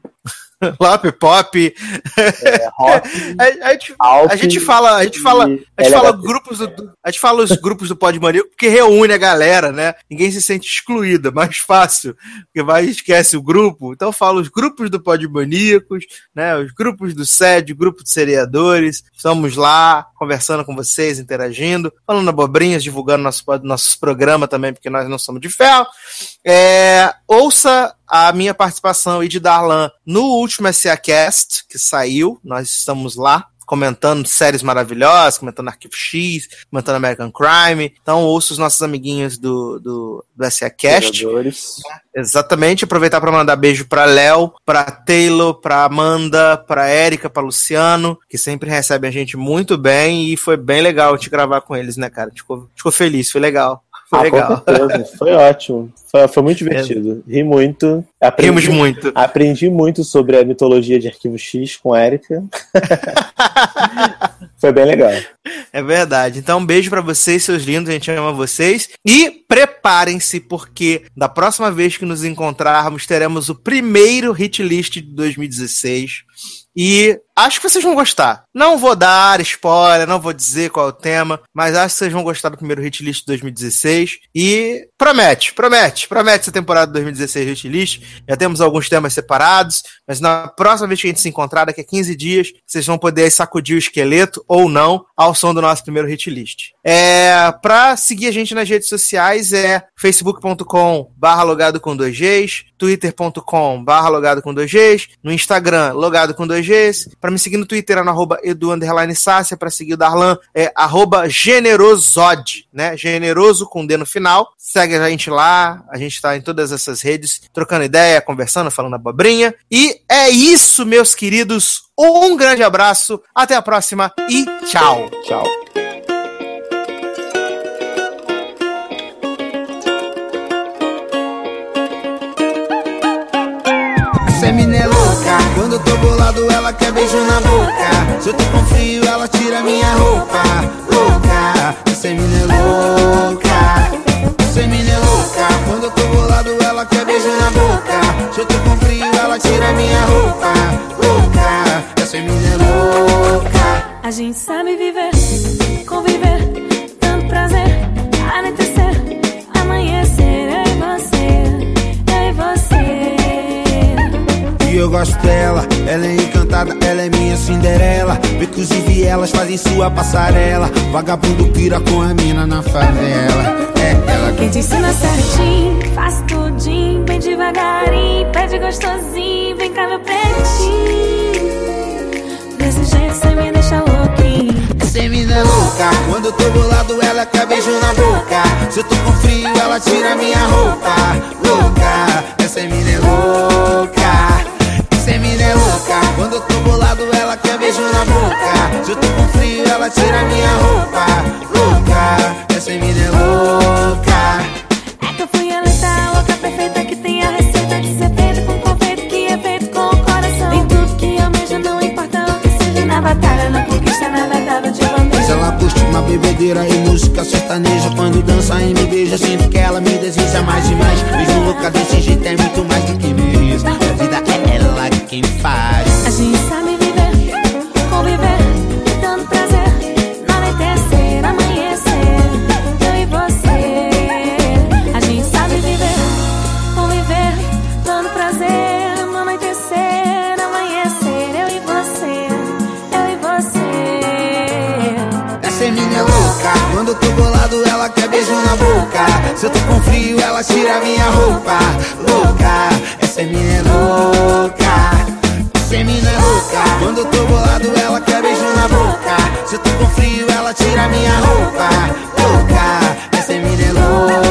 Lop Pop. é, Rock, A, a gente, a gente fala, a gente fala, a gente fala grupos do, a gente fala os grupos do Podmaníaco porque reúne a galera, né? Ninguém se sente excluída, mais fácil, porque vai esquece o grupo. Então eu falo os grupos do Podmaníacos, né? Os grupos do SED, grupo de seriadores. Estamos lá conversando com vocês, interagindo, falando abobrinhas, divulgando nosso, pod- nossos programas também, porque nós não somos de ferro. É, ouça a minha participação e de Darlan no último SA Cast, que saiu. Nós estamos lá comentando séries maravilhosas, comentando Arquivo X, comentando American Crime. Então ouça os nossos amiguinhos do, do, do SA Cast. Exatamente, aproveitar para mandar beijo para Léo, para Taylor, para Amanda, para Érica, para Luciano, que sempre recebem a gente muito bem e foi bem legal te gravar com eles, né, cara? Ficou, ficou feliz, foi legal. Foi Ah, legal. Foi ótimo. Foi, foi muito divertido. Ri muito. Aprendi, Rimos muito. Aprendi muito sobre a mitologia de Arquivo X com a Erika. foi bem legal. É verdade. Então, um beijo pra vocês, seus lindos. A gente ama vocês. E preparem-se, porque da próxima vez que nos encontrarmos, teremos o primeiro hit list de 2016. E acho que vocês vão gostar. Não vou dar spoiler, não vou dizer qual é o tema, mas acho que vocês vão gostar do primeiro hit list de 2016. E promete, promete, promete essa temporada de 2016 hit list. Já temos alguns temas separados, mas na próxima vez que a gente se encontrar, daqui a 15 dias, vocês vão poder sacudir o esqueleto ou não ao som do nosso primeiro hit list. É, pra seguir a gente nas redes sociais é facebook.com barra logado com 2Gs, twitter.com barra logado com 2Gs, no Instagram logado com 2Gs, pra me seguir no Twitter é no arroba edu underline sácia, pra seguir o Darlan é arroba generosod, né, generoso com D no final, segue a gente lá, a gente tá em todas essas redes, trocando ideia, conversando, falando abobrinha, e é isso, meus queridos, um grande abraço, até a próxima e tchau! Tchau. Tô bolado ela quer beijo na boca. Se eu tô com frio ela tira minha roupa. Louca Essa mina é louca. Essa mina é louca. Quando eu tô bolado ela quer beijo na boca. Se eu tô com frio ela tira minha roupa. Louca Essa mina é louca. A gente sabe viver, conviver, E eu gosto dela, ela é encantada, ela é minha Cinderela. Inclusive elas fazem sua passarela. Vagabundo pira com a mina na favela. É ela Quem te ensina certinho, faz tudinho, bem devagarinho, pede gostosinho, vem cá meu pretinho. Desse jeito cê me deixa louquinho. Essa mina é louca Quando eu tô bolado ela quer beijo na boca Se eu tô com frio ela tira minha roupa Louca Essa mina é louca ela quer beijo na boca. Se eu tô com frio ela tira minha roupa. Louca Essa mina é louca. É que eu fui a letra louca perfeita que tem a receita de ser feita com confeito que é feito com o coração. Tem tudo que eu almeja, não importa o que seja na batalha, na conquista, na verdade, de Mas bandeja. ela curte uma bebedeira e música sertaneja. Quando dança e me beija, sinto que ela me deseja mais e mais. Beijo louca desse jeito é muito mais do que mereço A vida é ela quem faz. A gente sabe beijo na boca. Se eu tô com frio ela tira minha roupa. Louca Essa mina é louca. Essa mina é louca. Quando eu tô bolado ela quer beijo na boca. Se eu tô com frio ela tira minha roupa. Louca Essa mina é louca